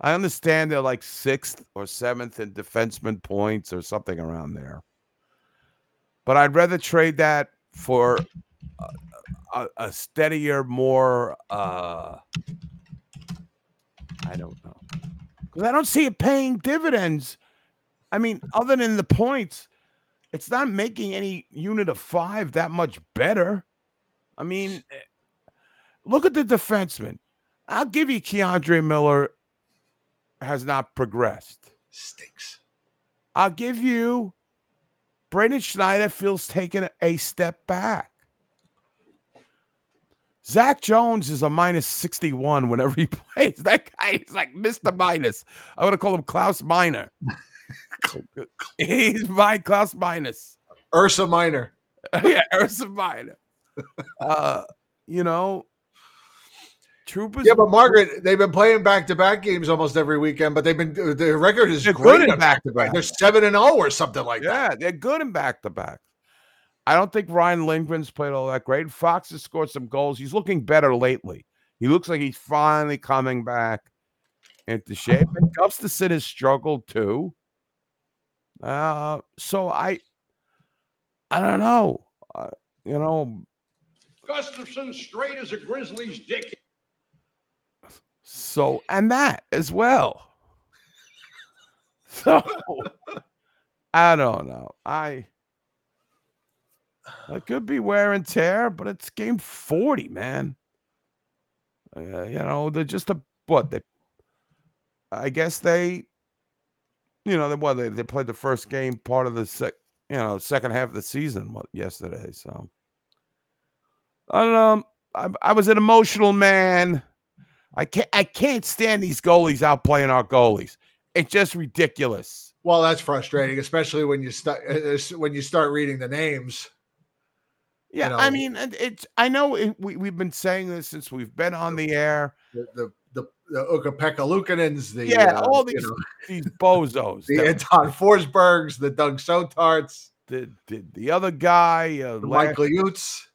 I understand they're like sixth or seventh in defenseman points or something around there. But I'd rather trade that for a, a, steadier, more uh I don't know. Because I don't see it paying dividends. I mean, other than the points, it's not making any unit of five that much better. I mean, look at the defenseman. I'll give you K'Andre Miller has not progressed. Stinks. I'll give you Braden Schneider feels taken a step back. Zach Jones is a minus 61 whenever he plays. That guy is like Mr. Minus. I want to call him Klaus Minor. He's my Klaus Minus. Ursa Minor. yeah, Ursa Minor. Uh, you know, Troopers. Yeah, but Margaret, they've been playing back to back games almost every weekend, but they've been the record is They're great good in back-to-back. back-to-back. They're seven and zero or something like that. yeah, they're good in back to back. I don't think Ryan Lindgren's played all that great. Fox has scored some goals. He's looking better lately. He looks like he's finally coming back into shape. And Gustafsson has struggled too. Uh, so I, I don't know. Uh, you know, Gustafsson straight as a Grizzlies dick. So, and that as well. So, I don't know. I, it could be wear and tear, but it's game 40, man. Uh, you know, they're just a, what, they, I guess they, you know, they, what, they, they played the first game part of the sec, you know, second half of the season yesterday. So, I don't know. I, I was an emotional man. I can't I can't stand these goalies out playing our goalies. It's just ridiculous. Well, that's frustrating, especially when you start when you start reading the names. Yeah, know, I mean, it's I know it, we we've been saying this since we've been on the air. The the the, the Ukko-Pekka Luukkonens, the Yeah, uh, all you these know, these bozos. the Anton Forsbergs, the Doug Sotarts, the, the the other guy, uh, the Michael Utes,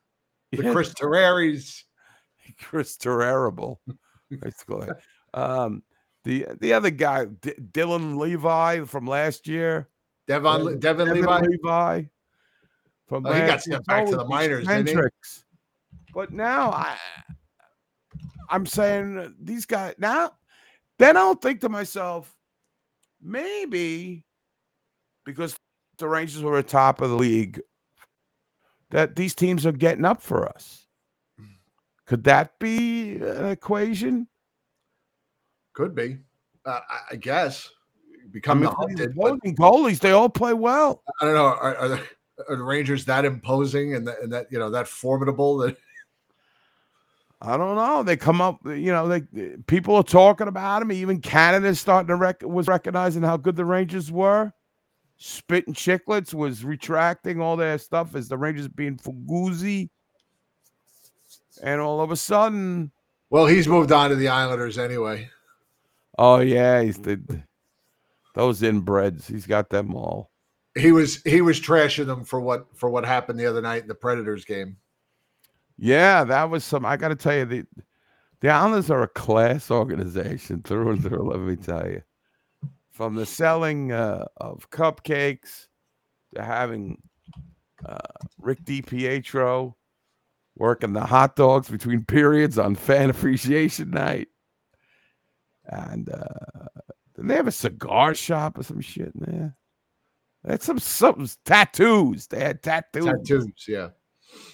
the Yeah. Chris Terraris. Chris Terrible. Basically. Um, the the other guy, D- Dylan Levi from last year. Devon Uh, Devon Levi. Levi from Oh, he got sent back to the minors, didn't he? But now I I'm saying these guys now then I'll think to myself, maybe because the Rangers were at top of the league, that these teams are getting up for us. Could that be an equation? Could be, uh, I- I guess. I Become mean, the hunted. goalies, they all play well. I don't know. Are, are, the, are the Rangers that imposing and that, and that you know that formidable that I don't know. They come up, you know, they people are talking about them. Even Canada's starting to rec- was recognizing how good the Rangers were. Spitting Chicklets was retracting all their stuff as the Rangers being fuguzi. And all of a sudden, well, he's moved on to the Islanders anyway. oh yeah, he's the those inbreds. He's got them all. He was he was trashing them for what for what happened the other night in the Predators game. Yeah, that was some. I got to tell you, the the Islanders are a class organization through and through. Let me tell you, from the selling uh, of cupcakes to having uh, Rick DiPietro working the hot dogs between periods on fan appreciation night, and uh, they have a cigar shop or some shit in there? They had some some tattoos. They had tattoos. Tattoos, yeah.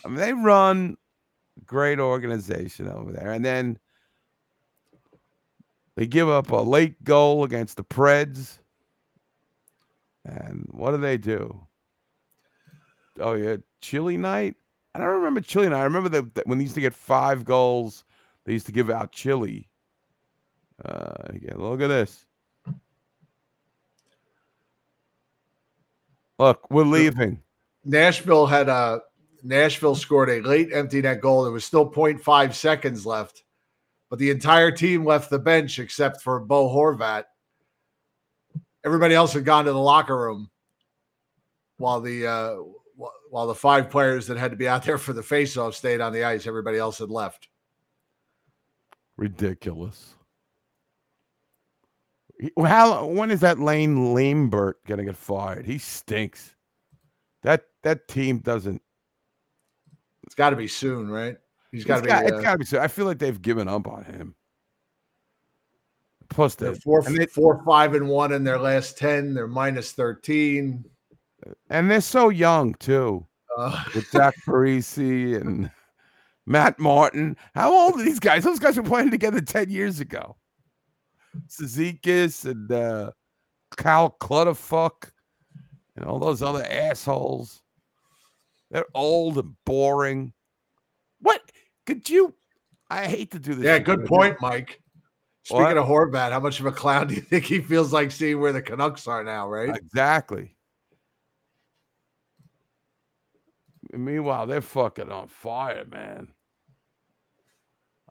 I mean, they run a great organization over there. And then they give up a late goal against the Preds. And what do they do? Oh, yeah, Chili night. I don't remember Chili night. I remember that when they used to get five goals, they used to give out chili. Uh, yeah, look at this. Look, we're leaving. Nashville had a Nashville scored a late empty net goal. There was still 0.5 seconds left, but the entire team left the bench except for Bo Horvat. Everybody else had gone to the locker room while the uh, while the five players that had to be out there for the faceoff stayed on the ice. Everybody else had left. Ridiculous. Well, How when is that Lane Lambert gonna get fired? He stinks. That that team doesn't. It's got to be soon, right? He's got to It's be. got, uh, it's got to be. so- I feel like they've given up on him. Plus, they're they four, and, they, four, five, and one in their last ten. They're minus thirteen. and they're so young too. Uh, With Zach Parise and Matt Martin. How old are these guys? Those guys were playing together ten years ago. Cizikas and uh, Cal Clutterfuck and all those other assholes. They're old and boring. What could you? I hate to do this. yeah, good point, Mike. Speaking What? of Horvat, how much of a clown do you think he feels like seeing where the Canucks are now, right? Exactly. meanwhile, they're fucking on fire, man.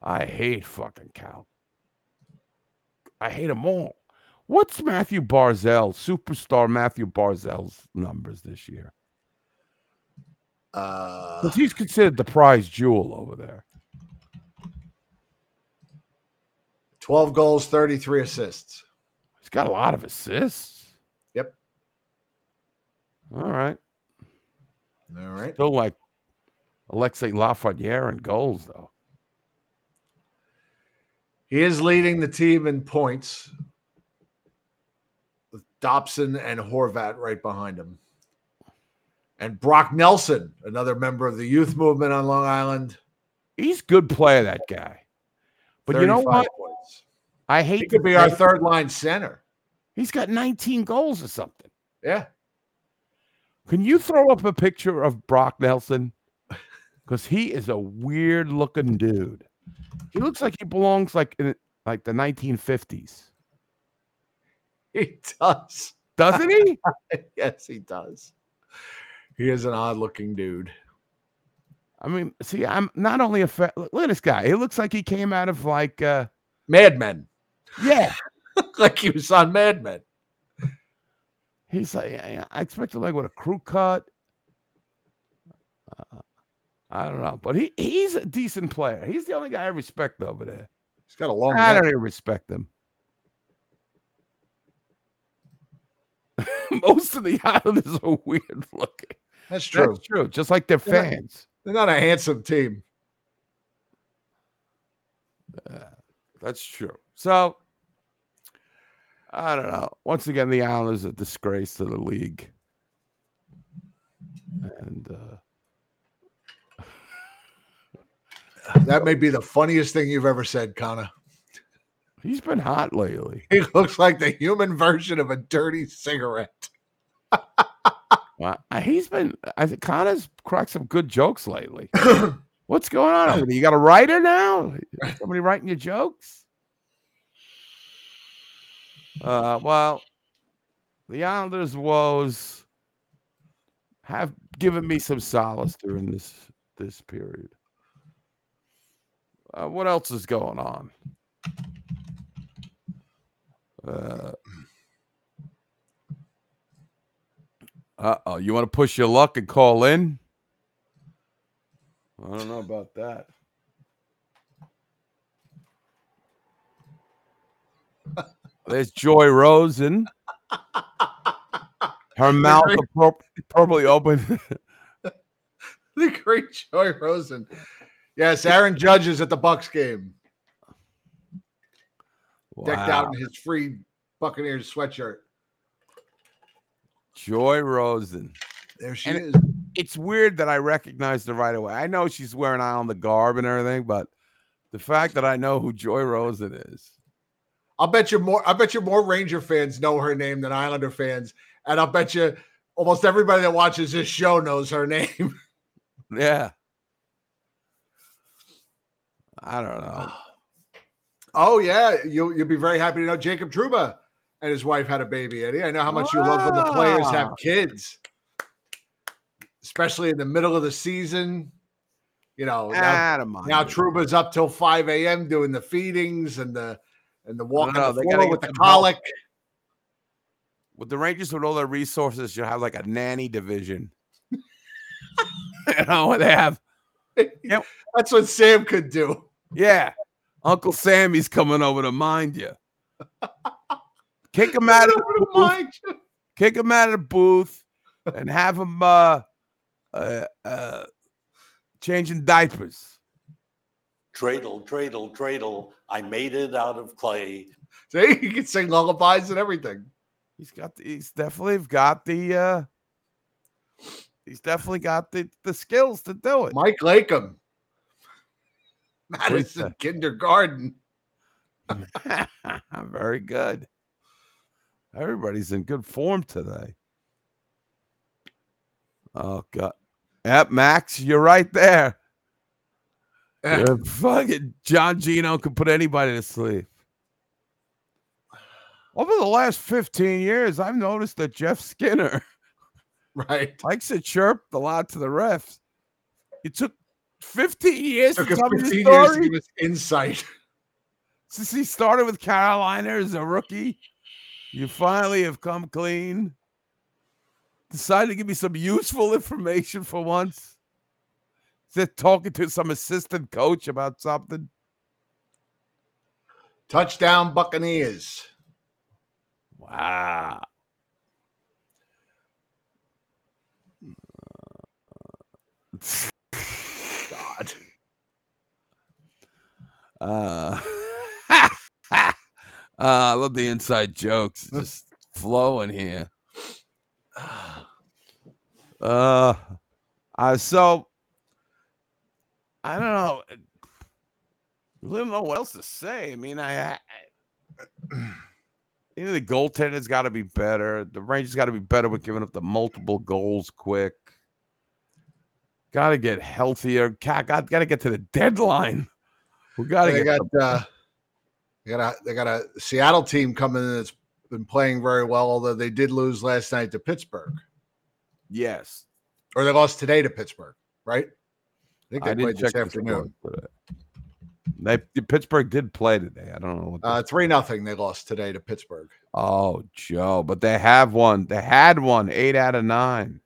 I hate fucking Cal. I hate them all. What's Matthew Barzal, superstar Matthew Barzal's numbers this year? Uh, Because he's considered the prize jewel over there. 12 goals, 33 assists. He's got a lot of assists. Yep. All right. All right. Still like Alexis Lafreniere in goals, though. He is leading the team in points with Dobson and Horvat right behind him. And Brock Nelson, another member of the youth movement on Long Island. He's good player, that guy. But you know what? Points. I hate He could to be our third line center. He's got 19 goals or something. Yeah. Can you throw up a picture of Brock Nelson? Because he is a weird looking dude. He looks like he belongs like in like the 1950s. He does. Doesn't he? yes, he does. He is an odd looking dude. I mean, see, I'm not only a fa- look at this guy. He looks like he came out of like uh Mad Men. yeah. like he was on Mad Men. He's like I I expected like with a crew cut. Uh, I don't know, but he he's a decent player. He's the only guy I respect over there. He's got a long I neck. don't even respect him. Most of the Islanders are weird looking. That's true. That's true. Just like their They're not- fans. They're not a handsome team. That's true. So I don't know. Once again, the Islanders are a disgrace to the league. And uh That may be the funniest thing you've ever said, Connor. he's been hot lately. He looks like the human version of a dirty cigarette. Wow. Uh, He's been I think Connor's cracked some good jokes lately. What's going on over there? You got a writer now? Somebody writing your jokes? Uh well, the Islanders woes have given me some solace during this this period. Uh, what else is going on? Uh oh, you want to push your luck and call in? I don't know about that. There's Joy Rosen. Her mouth appro- probably open. The great Joy Rosen. Yes, Aaron Judge is at the Bucks game, decked out in his free Buccaneers sweatshirt. Joy Rosen. There she And is. It's weird that I recognized her right away. I know she's wearing on the garb and everything, but the fact that I know who Joy Rosen is. I'll bet you more. I bet you more Ranger fans know her name than Islander fans, and I'll bet you almost everybody that watches this show knows her name. Yeah. I don't know. oh yeah, you'll you'll be very happy to know Jacob Trouba and his wife had a baby. Eddie, I know how much you love when the players have kids, especially in the middle of the season. You know, now, now Trouba's up till five a.m. doing the feedings and the and the walk know, the floor with the some help. colic. with the Rangers with all their resources, should have like a nanny division. you know, they have That's what Sam could do. Yeah. Uncle Sammy's coming over to mind you. Kick him out of the booth, kick him out of the booth and have him uh uh, uh changing diapers. Dreidel, dreidel, dreidel. I made it out of clay. See, he can sing lullabies and everything. He's got the, he's definitely got the uh he's definitely got the the skills to do it. Mike Lakem, Madison Kindergarten. Very good. Everybody's in good form today. Oh God. Yep, Max, you're right there. Yeah, fucking John Gino can put anybody to sleep. Over the last 15 years, I've noticed that Jeff Skinner Right. likes to chirp a lot to the refs. It took 15 years Took to tell me 15 the years to story. give us insight. Since he started with Carolina as a rookie, you finally have come clean. Decided to give me some useful information for once. Instead talking to some assistant coach about something. Touchdown Buccaneers. Wow. God. Uh, I love the inside jokes just flowing here. Uh, uh, so I don't know. I don't know what else to say. I mean, I, I you know, the goaltender's got to be better. The Rangers got to be better with giving up the multiple goals quick. Got to get healthier. Got, got, got to get to the deadline. We got to get got uh, they got a they got a Seattle team coming in that's been playing very well, although they did lose last night to Pittsburgh. yes. Or they lost today to Pittsburgh, right? I think they I didn't played this afternoon. They Pittsburgh did play today. I don't know what. Uh, three nothing they lost today to Pittsburgh. oh, Joe, but they have one. They had one. Eight out of nine.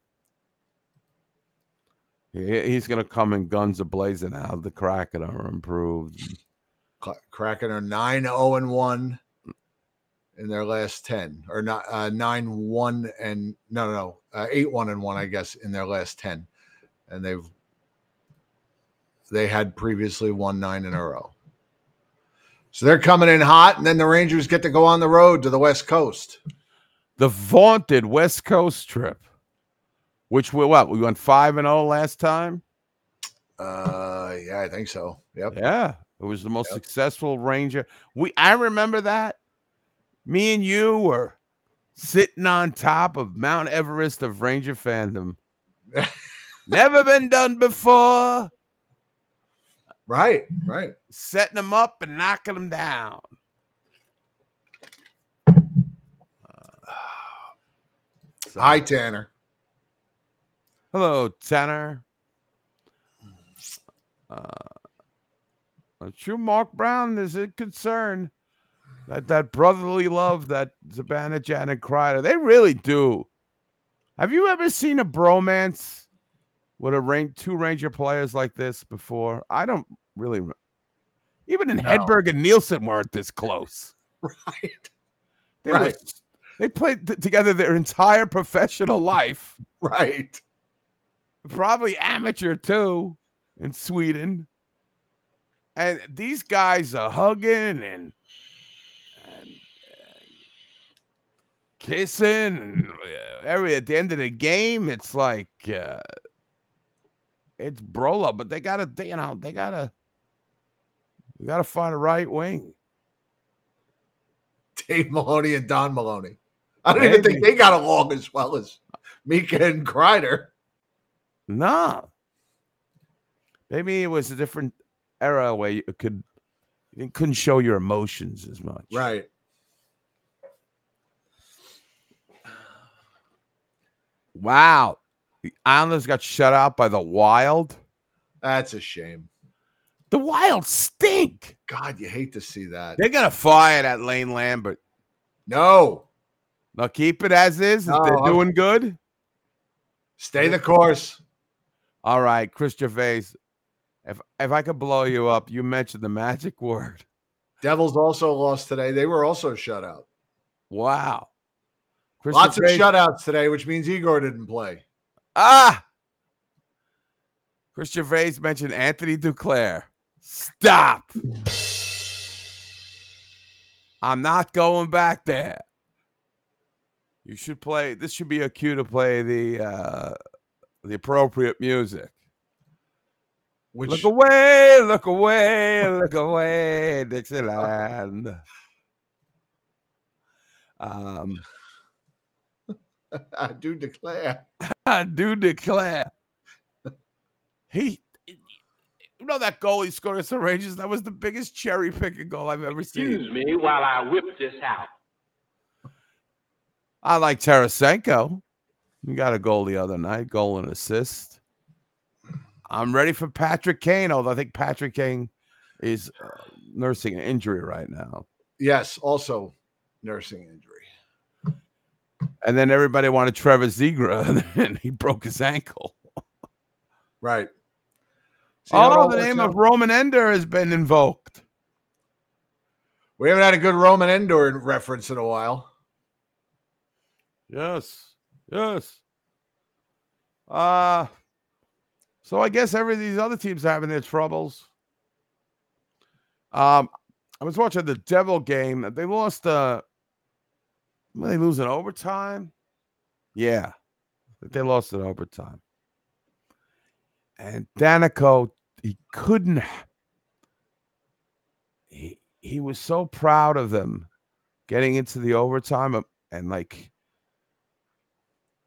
He- he's gonna come in guns a blazing out. The Kraken are improved. Kraken are 9 0 and 1 in their last 10, or not uh, 9 1 and no, no, no, uh, 8 1 and 1, I guess, in their last 10. And they've they had previously won nine in a row. So they're coming in hot, and then the Rangers get to go on the road to the West Coast. The vaunted West Coast trip, which we what we went five and zero last time. Uh, yeah, I think so. Yep. Yeah, it was the most successful Ranger. We I remember that. Me and you were sitting on top of Mount Everest of Ranger fandom. Never been done before. Right, right. Setting them up and knocking them down. Hi, Tanner. Hello, Tanner. Uh, Mark Brown is a concern that that brotherly love that Zibanejad and Kreider, they really do. Have you ever seen a bromance with a range two Ranger players like this before? I don't really. Even in No. Hedberg and Nilsson weren't this close. Right. They, were- Right. they played t- together their entire professional life. Right. probably amateur too in Sweden. And these guys are hugging and, and, and kissing and uh, every at the end of the game it's like uh, it's Brola, but they gotta you know they gotta we gotta find a right wing. Dave Maloney and Don Maloney. I don't even think they got along as well as Mika and Kreider. Nah. Maybe it was a different era where you could you couldn't show your emotions as much. Right. Wow. The Islanders got shut out by the Wild. That's a shame. The Wild stink. God, you hate to see that. They're gonna fire that Lane Lambert. No. Now keep it as is. No, They're I'm- doing good. Stay the course. All right, Chris Gervais. If if I could blow you up, you mentioned the magic word. Devils also lost today. They were also shut out. Wow. Lots of shutouts today, which means Igor didn't play. Ah. Chris Gervais mentioned Anthony Duclair. Stop. I'm not going back there. You should play. This should be a cue to play the uh the appropriate music. Which Look away, look away, look away, Dixieland. Um, I do declare. I do declare. He, you know, that goal he scored against the Rangers, that was the biggest cherry picking goal I've ever seen. Excuse me while I whip this out. I like Tarasenko. He got a goal the other night, goal and assist. I'm ready for Patrick Kane, although I think Patrick Kane is uh, nursing an injury right now. Yes, also nursing injury. And then everybody wanted Trevor Zegras, and he broke his ankle. Right. See how it all Oh, the name out? of Roman Ender has been invoked. We haven't had a good Roman Endor reference in a while. Yes. Yes. Uh so I guess every these other teams having their troubles. Um I was watching the Devil game. They lost uh they lose in overtime. Yeah. They lost in overtime. And Danico, he couldn't he he was so proud of them getting into the overtime and like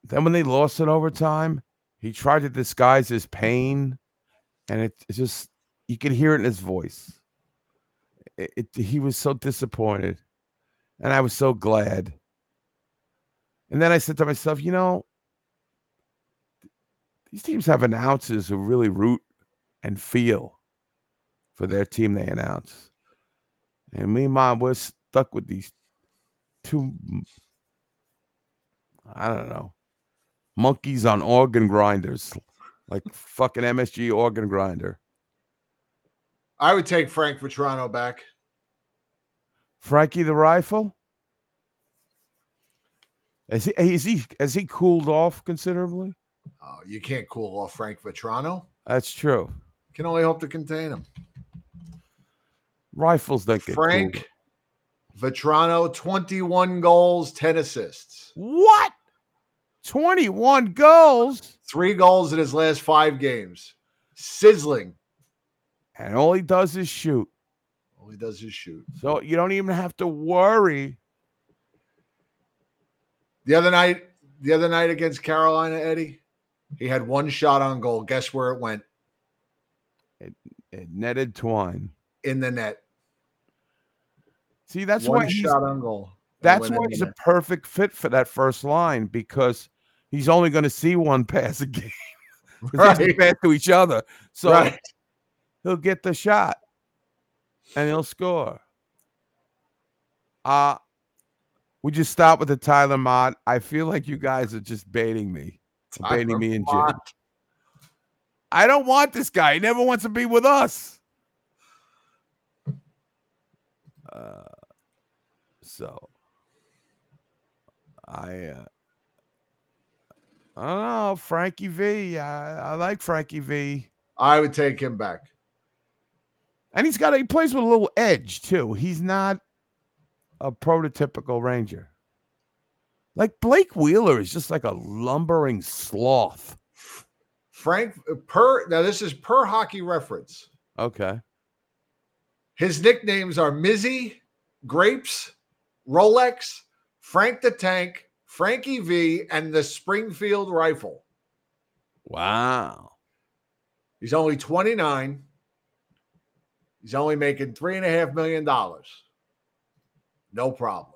then when they lost in overtime, he tried to disguise his pain, and it, it just you could hear it in his voice. It, it- he was so disappointed, and I was so glad. And then I said to myself, you know, these teams have announcers who really root and feel for their team they announce. And me and mom, we're stuck with these two I don't know. Monkeys on organ grinders, like fucking MSG organ grinder. I would take Frank Vatrano back. Frankie the rifle. Is he, is he has he cooled off considerably? Oh, you can't cool off Frank Vatrano. That's true. Can only hope to contain him. Rifles don't get Frank Vatrano, 21 goals, 10 assists. What? 21 goals. Three goals in his last five games. Sizzling. And all he does is shoot. All he does is shoot. So you don't even have to worry. The other night, the other night against Carolina, Eddie, he had one shot on goal. Guess where it went? It, it netted twine. In the net. See, that's one why shot on goal. That's why he's a perfect fit for that first line because he's only going to see one pass a game. 'Cause they Right. pass to each other. So Right. he'll get the shot and he'll score. Uh we just stop with the Tyler Motte. I feel like you guys are just baiting me. baiting me and Jim. Motte. I don't want this guy. He never wants to be with us. Uh, so I uh, I don't know, Frankie V. I, I like Frankie V. I would take him back. And he's got a, he plays with a little edge too. He's not a prototypical Ranger. Like Blake Wheeler is just like a lumbering sloth. Frank uh, per now this is per hockey reference. Okay. His nicknames are Mizzy, Grapes, Rolex, Frank the Tank, Frankie V, and the Springfield Rifle. Wow. He's only 29. He's only making three and a half million dollars. No problem.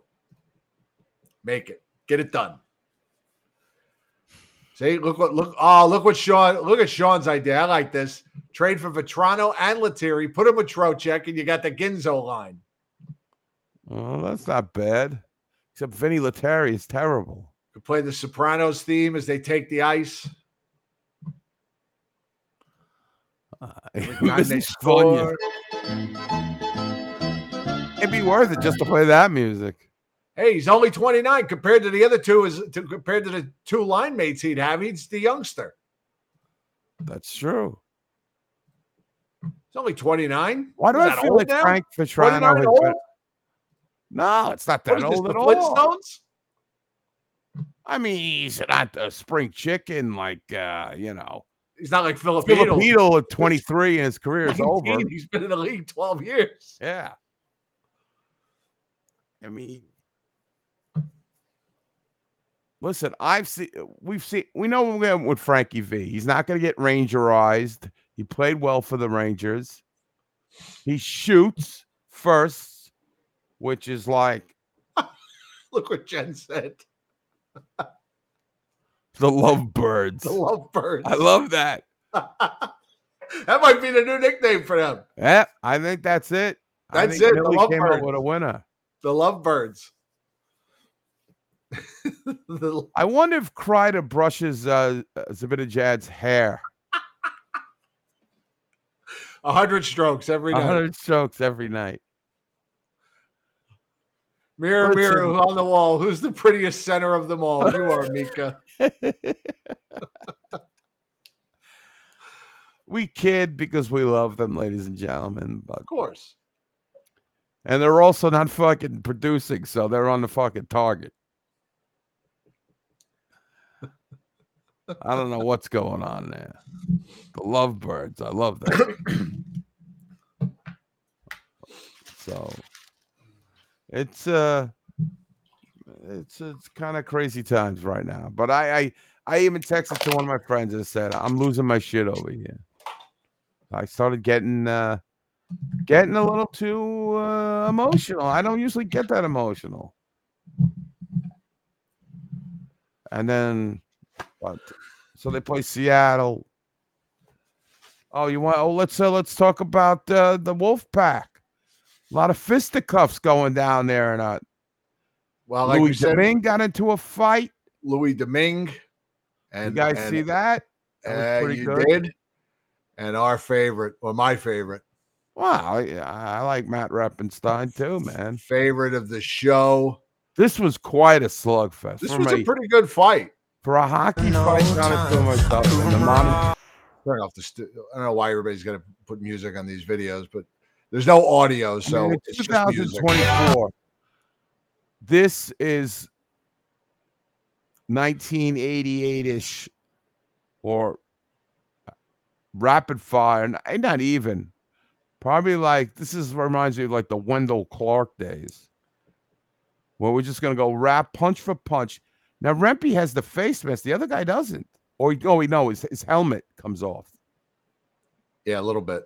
Make it. Get it done. See, look what look. Oh, look what Sean. Look at Sean's idea. I like this. Trade for Vatrano and Lettieri. Put him with Trocheck, and you got the Ginzo line. Oh, that's not bad. Except Vinni Lettieri is terrible. Could play the Sopranos theme as they take the ice. Uh, who Time does they he fund you? score. It'd be worth it just to play that music. Hey, he's only 29 compared to the other two. Is to, compared to the two line mates he'd have. He's the youngster. That's true. He's only 29. Why do Is I feel like now? Frank Vatrano 29 has been- No, it's not What that is this, old the at all. Flintstones? I mean, he's not a spring chicken like uh, you know. He's not like Filipino. Filipino at 23 and his career is 19, over. He's been in the league 12 years. Yeah. I mean, listen, I've seen, we've seen, we know we're going with Frankie V. He's not going to get Rangerized. He played well for the Rangers. He shoots first, which is like Look what Jen said. the lovebirds. The lovebirds. I love that. that might be the new nickname for them. Yeah, I think that's it. That's it, the Millie came Lovebirds. up with a winner. The Lovebirds. the, I wonder if Kreider brushes uh, Zibanejad's hair. a hundred strokes every A night. hundred strokes every night. Mirror, Listen. mirror uh, on the wall. Who's the prettiest center of them all? You are, Mika. we kid because we love them, ladies and gentlemen. But Of course. and they're also not fucking producing, so they're on the fucking target. I don't know what's going on there. The lovebirds, I love them. so it's uh it's it's kind of crazy times right now. But I, I I even texted to one of my friends and said, I'm losing my shit over here. I started getting uh getting a little too uh, emotional. I don't usually get that emotional. And then? So they play Seattle. Oh, you want? Oh, let's uh, let's talk about uh, the Wolf Pack. A lot of fisticuffs going down there, and uh, Well, like we Louis said, Domingue got into a fight. Louis Domingue. And you guys and, see that? That Uh, you good. did. And our favorite, or my favorite, Wow, I, I like Matt Reppenstein too, man. favorite of the show. This was quite a slugfest. This for was me. a pretty good fight. for a hockey fight, not to myself. And the modern, Turn off the. Stu- I don't know why everybody's got to put music on these videos, but there's no audio, so I mean, it's it's just music. 2024. This is 1988-ish or rapid fire, not even. Probably like this is reminds me of like the Wendell Clark days, where we're just gonna go rap punch for punch. Now Rempe has the face mask, the other guy doesn't. Or oh, he, oh, we know his, his helmet comes off. Yeah, a little bit.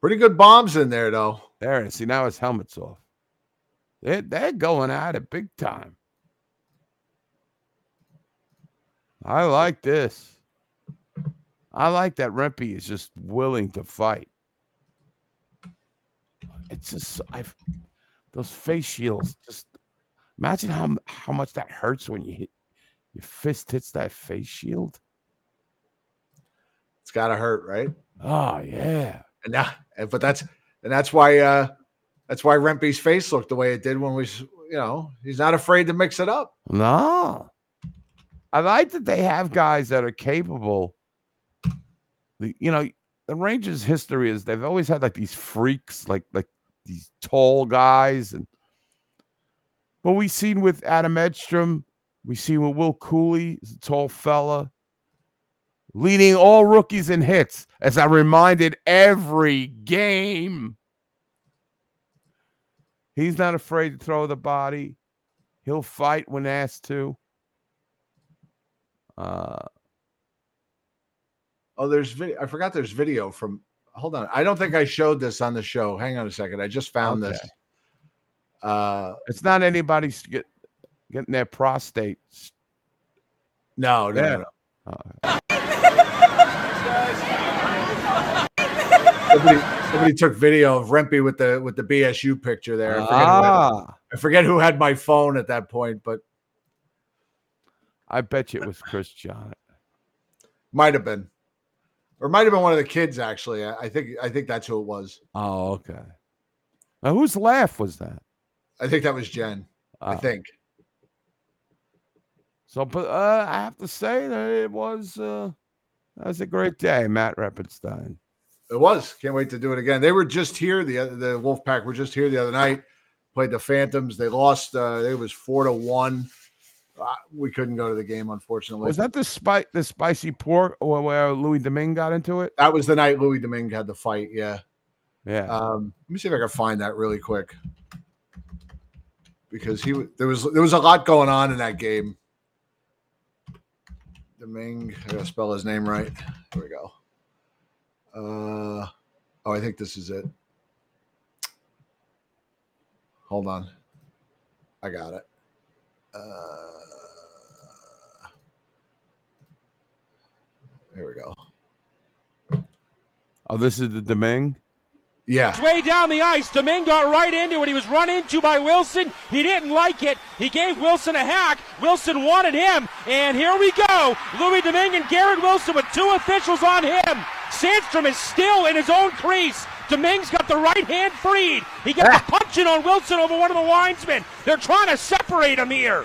Pretty good bombs in there, though. There, see now his helmet's off. They're, they're going at it big time. I like this. I like that Rempe is just willing to fight. It's just I've those face shields. Just imagine how how much that hurts when you hit your fist hits that face shield. It's got to hurt, right? Oh yeah. And now, but that's and that's why uh that's why Rempe's face looked the way it did when we, you know, he's not afraid to mix it up. No. I like that they have guys that are capable. The- You know, the Rangers' history is they've always had like these freaks, like like these tall guys, and but we seen with Adam Edstrom, we see with Will Cuylle, he's a tall fella, leading all rookies in hits, as I reminded every game. He's not afraid to throw the body. He'll fight when asked to. Uh, Oh, there's video. I forgot there's video from. Hold on. I don't think I showed this on the show. Hang on a second. I just found this. Uh, it's not anybody's get, getting their prostate. no, no, Yeah. no. Uh, Somebody, somebody took video of Rempe with the with the BSU picture there. I forget, who had, ah, I forget who had my phone at that point, but I bet you it was Chris John. might have been, or might have been one of the kids. Actually, I, I think I think that's who it was. Oh, okay. Now, whose laugh was that? I think that was Jen. I Oh. think. So, but uh, I have to say that it was uh, that was a great day, Matt Reppenstein. It was. Can't wait to do it again. They were just here. The the Wolfpack were just here the other night. Played the Phantoms. They lost. Uh, it was four to one. Uh, we couldn't go to the game, unfortunately. Was that the spice, the spicy pork, where Louis Domingue got into it? That was the night Louis Domingue had the fight. Yeah. Yeah. Um, let me see if I can find that really quick because he there was there was a lot going on in that game. Domingue, I gotta spell his name right. Here we go. Uh, oh, I think this is it. Hold on, I got it. Uh, here we go. Oh, this is the Deming. Yeah. Way down the ice. Domingue got right into it. He was run into by Wilson. He didn't like it. He gave Wilson a hack. Wilson wanted him. And here we go. Louis Domingue and Garrett Wilson with two officials on him. Sandstrom is still in his own crease. Domingue's got the right hand freed. He gets a punching on Wilson over one of the linesmen. They're trying to separate him here.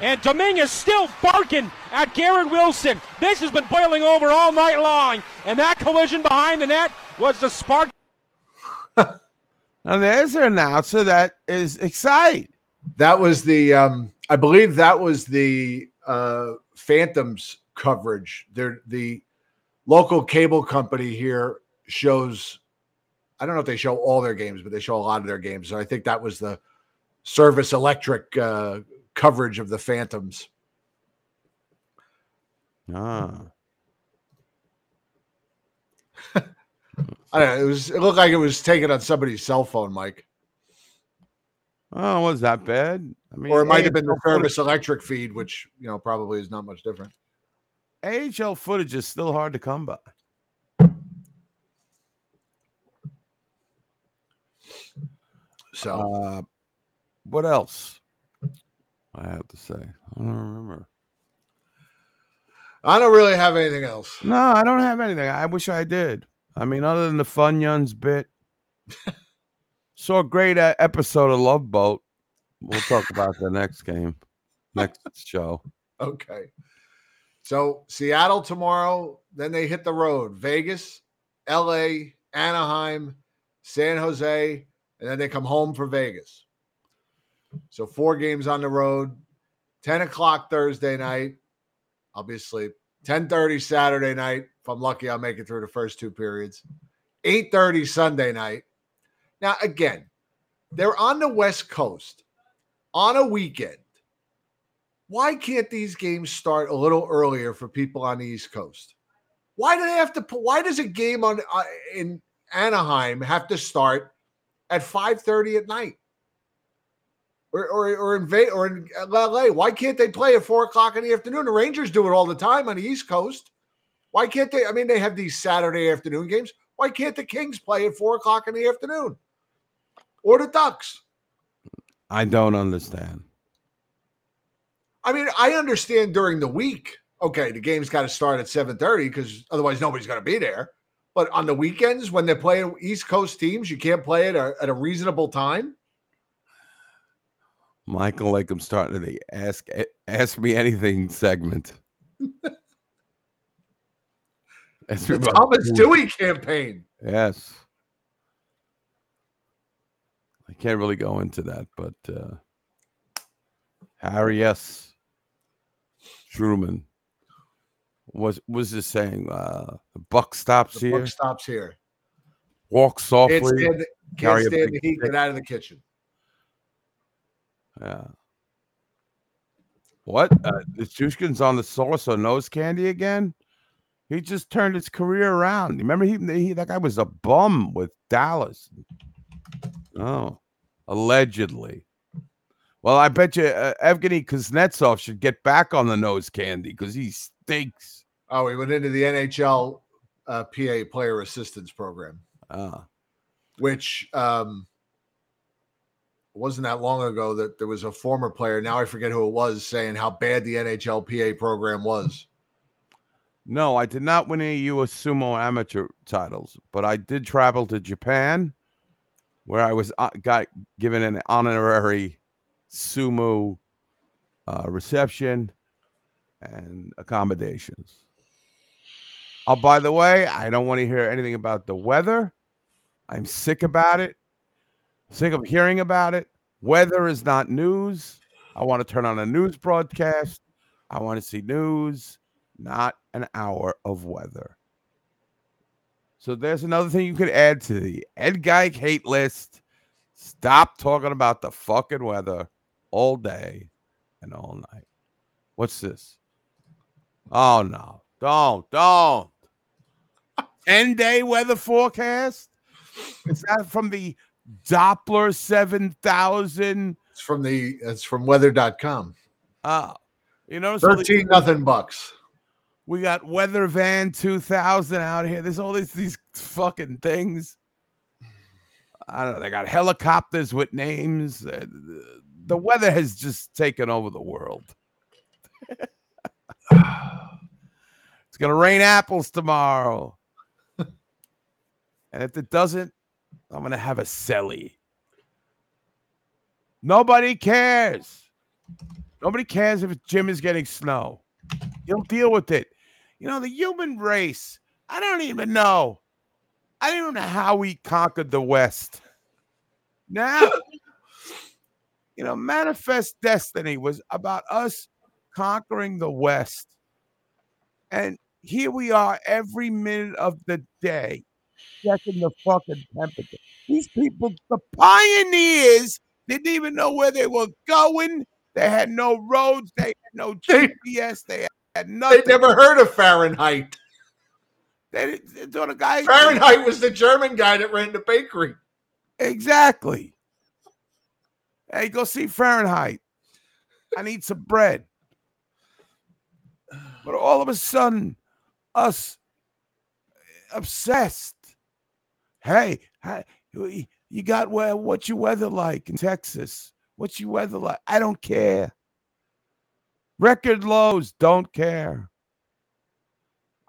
And Domingue is still barking at Garrett Wilson. This has been boiling over all night long. And that collision behind the net was the spark. Now there's an announcer that is excited. That was the um I believe that was the uh Phantoms coverage. They're the local cable company here shows I don't know if they show all their games, but they show a lot of their games. So I think that was the service electric uh coverage of the Phantoms. Ah. I don't know. It was it looked like it was taken on somebody's cell phone, Mike. Oh, was that bad? I mean, or it might have been the service electric feed, which you know probably is not much different. AHL footage is still hard to come by. So, uh, what else? I have to say, I don't remember. I don't really have anything else. No, I don't have anything. I wish I did. I mean, other than the Funyuns bit, saw a great uh, episode of Love Boat. We'll talk about the next game, next show. Okay. So Seattle tomorrow, then they hit the road. Vegas, LA, Anaheim, San Jose, and then they come home for Vegas. So four games on the road, 10 o'clock Thursday night. I'll be asleep. 10:30 Saturday night. If I'm lucky, I'll make it through the first two periods. 8:30 Sunday night. Now, again, they're on the West Coast on a weekend. Why can't these games start a little earlier for people on the East Coast? Why do they have to? Why does a game on uh, in Anaheim have to start at 5:30 at night? Or, or, or in Ve- or in LA, why can't they play at four o'clock in the afternoon? The Rangers do it all the time on the East Coast. Why can't they? I mean, they have these Saturday afternoon games. Why can't the Kings play at four o'clock in the afternoon? Or the Ducks? I don't understand. I mean, I understand during the week. Okay, the game's got to start at seven thirty because otherwise nobody's going to be there. But on the weekends when they're playing East Coast teams, you can't play it at a, at a reasonable time. Michael, like I'm starting the ask ask me anything segment. Me The Thomas. Dewey campaign. Yes. I can't really go into that, but uh Harry S. Truman was was this saying uh the buck stops The here, buck stops here. walk Can't softly, stand, the, can't stand big the heat. stick. Get out of the kitchen. Yeah. What? Uh, is Nichushkin's on the sauce or nose candy again? He just turned his career around. Remember, he, he that guy was a bum with Dallas. Oh, allegedly. Well, I bet you uh, Evgeny Kuznetsov should get back on the nose candy because he stinks. Oh, he went into the NHL uh, PA player assistance program, Ah, which um, wasn't that long ago that there was a former player. Now I forget who it was saying how bad the NHL PA program was. no, I did not win any U.S. sumo amateur titles, but I did travel to Japan, where I was uh, got given an honorary sumo uh, reception and accommodations. Oh, by the way, I don't want to hear anything about the weather. I'm sick about it. Sick of hearing about it. Weather is not news. I want to turn on a news broadcast. I want to see news, not an hour of weather. So there's another thing you could add to the Ed Geik hate list. Stop talking about the fucking weather all day and all night. What's this? Oh no. Don't, don't. 10 day weather forecast? Is that from the Doppler 7000? It's from the it's from weather.com. Oh, you know, so 13 nothing bucks. We got Weather Van 2000 out here. There's all these these fucking things. I don't know. They got helicopters with names. Uh, The- the weather has just taken over the world. it's gonna rain apples tomorrow, and if it doesn't, I'm gonna have a celly. Nobody cares. Nobody cares if Jim is getting snow. He'll deal with it. You know, the human race, I don't even know. I don't even know how we conquered the West. Now, you know, Manifest Destiny was about us conquering the West. And here we are every minute of the day checking the fucking temperature. These people, the pioneers, didn't even know where they were going. They had no roads. They had no GPS. They had nothing. They never heard of Fahrenheit. They didn't. So the guy Fahrenheit was the German guy that ran the bakery. Exactly. Hey, go see Fahrenheit. I need some bread. But all of a sudden, us obsessed. Hey, you got where what's your weather like in Texas? What's your weather like? I don't care. Record lows, don't care.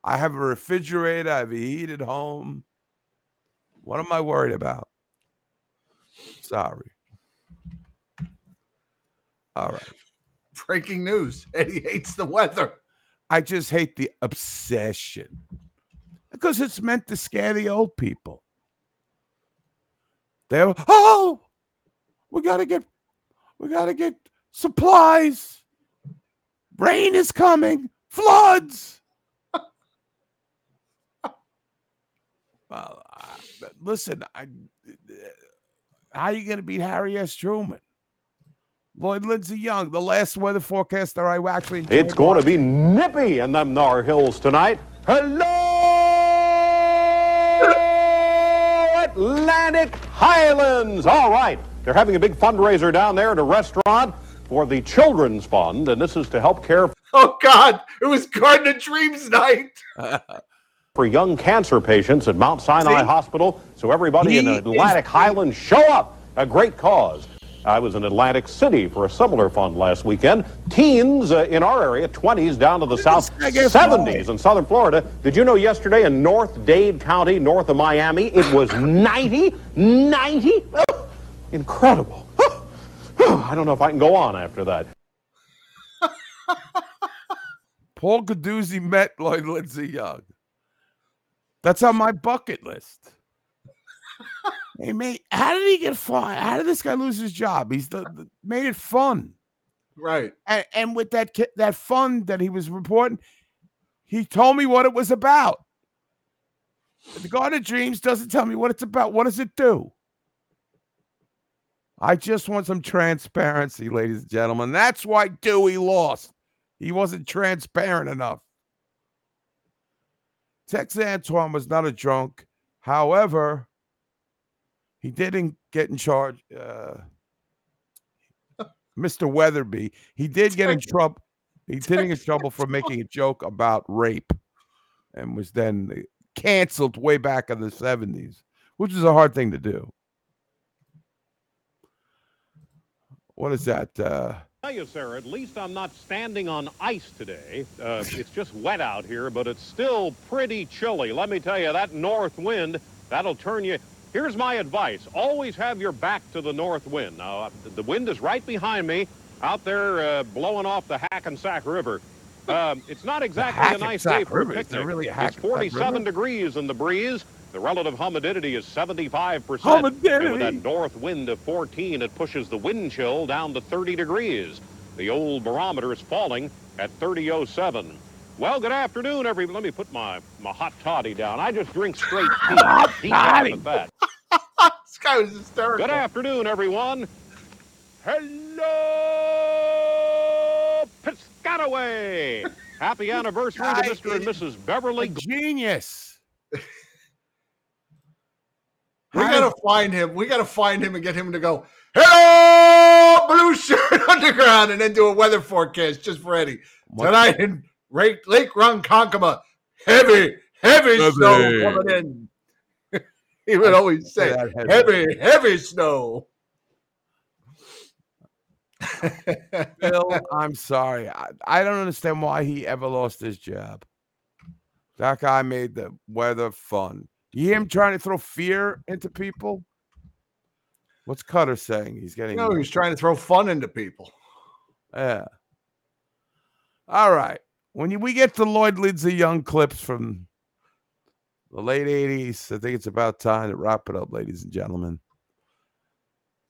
I have a refrigerator, I have a heated home. What am I worried about? Sorry. All right. Breaking news. Eddie hates the weather. I just hate the obsession because it's meant to scare the old people. They're, oh, we got to get, we got to get supplies. Rain is coming, floods. well, uh, listen, I, how are you going to beat Harry S. Truman? Lloyd Lindsay Young, the last weather forecaster I actually. It's going to be nippy in them Nar Hills tonight. Hello, Atlantic Highlands. All right, they're having a big fundraiser down there at a restaurant for the Children's Fund, and this is to help care Oh God, it was Garden of Dreams night. for young cancer patients at Mount Sinai See? Hospital. So everybody in the Atlantic Highlands show up. A great cause. I was in Atlantic City for a similar fund last weekend. Teens uh, in our area, 20s down to the south, guy get 70s in southern Florida. Did you know yesterday in North Dade County, north of Miami, it was 90? 90? Oh, incredible. I don't know if I can go on after that. Paul Gaduzzi met Lloyd Lindsay Young. That's on my bucket list. Hey, mate, how did he get fired? How did this guy lose his job? He's the, the- made it fun, Right. and, and with that that fund that he was reporting, he told me what it was about. The Garden of Dreams doesn't tell me what it's about. What does it do? I just want some transparency, ladies and gentlemen. That's why Dewey lost. He wasn't transparent enough. Tex Antoine was not a drunk. However, he didn't get in charge. Uh, Mr. Weatherby, he did get in trouble. He did get in trouble for making a joke about rape and was then canceled way back in the 70s, which is a hard thing to do. What is that? Uh, tell you, sir, at least I'm not standing on ice today. Uh, it's just wet out here, but it's still pretty chilly. Let me tell you, that north wind, that'll turn you. Here's my advice. Always have your back to the north wind. Now, uh, the wind is right behind me out there uh, blowing off the Hackensack River. Um, it's not exactly a nice day for River? a picnic. really a it's 47 River? degrees in the breeze. The relative humidity is 75%. And with Humidity. that north wind of 14, it pushes the wind chill down to 30 degrees. The old barometer is falling at 30.07. Well, good afternoon, everybody. Let me put my, my hot toddy down. I just drink straight tea. Tea toddy. that. This guy was hysterical. Good afternoon, everyone. Hello, Piscataway. Happy anniversary to Mr. and Mrs. Beverly. genius. We gotta find him. We gotta find him and get him to go, Hello, Blueshirt Underground, and then do a weather forecast just for Eddie. What- Tonight in Lake, Lake Ronkonkoma, heavy, heavy, Heavy. snow coming in. he would always say, heavy. heavy, heavy snow. Bill, I'm sorry. I, I don't understand why he ever lost his job. That guy made the weather fun. You hear him trying to throw fear into people? What's Cutter saying? He's getting. You know, he trying to throw fun into people. Yeah. All right. When you, we get to Lloyd Lindsay Young clips from the late 80s, I think it's about time to wrap it up, ladies and gentlemen.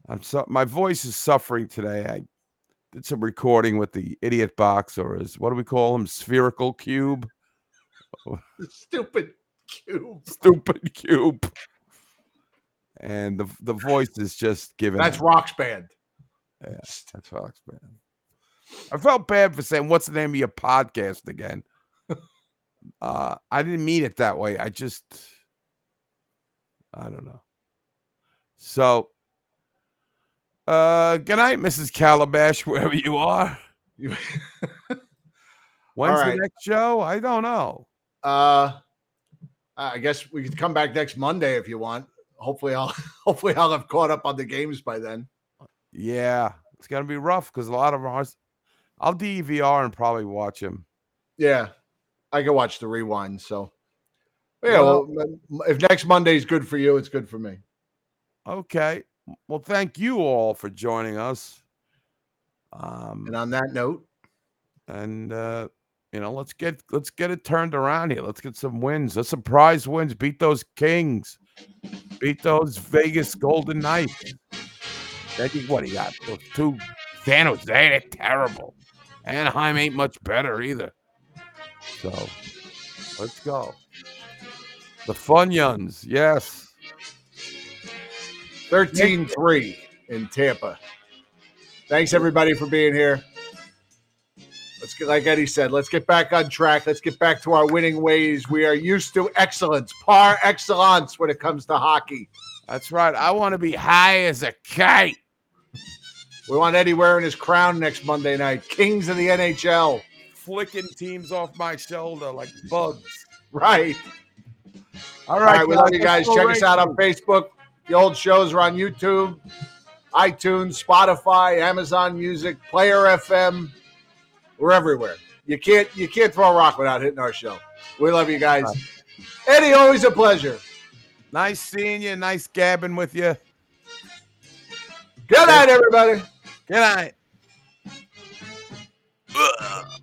I'm so my voice is suffering today. I did some recording with the idiot box, or is what do we call him? Spherical cube. Stupid cube. Stupid cube. And the the voice is just giving. That's out. Rock's band. Yeah, that's Fox man. I felt bad for saying, "What's the name of your podcast again?" uh, I didn't mean it that way. I just, I don't know. So, uh, good night, Mrs. Calabash, wherever you are. When's right. the next show? I don't know. Uh, I guess we could come back next Monday if you want. Hopefully, I'll hopefully I'll have caught up on the games by then. Yeah, it's gonna be rough because a lot of ours. I'll DVR and probably watch him. Yeah, I can watch the rewind. So, yeah. Well, if next Monday is good for you, it's good for me. Okay. Well, thank you all for joining us. Um, And on that note, and uh, you know, let's get let's get it turned around here. Let's get some wins. Let's surprise wins. Beat those Kings. Beat those Vegas Golden Knights. What he got those two San Jose. They're terrible. Anaheim ain't much better either. So let's go. The Funyuns, yes. 13 3 in Tampa. Thanks, everybody, for being here. Let's get, like Eddie said, let's get back on track. Let's get back to our winning ways. We are used to excellence, par excellence when it comes to hockey. That's right. I want to be high as a kite. We want Eddie wearing his crown next Monday night. Kings of the NHL. Flicking teams off my shoulder like bugs. Right. All All right, right. we love you guys. go Check us out on Facebook. The old shows are on YouTube, iTunes, Spotify, Amazon Music, Player FM. We're everywhere. You can't you can't throw a rock without hitting our show. We love you guys. Eddie, always a pleasure. Nice seeing you. Nice gabbing with you. Good night, everybody. Good night. Ugh.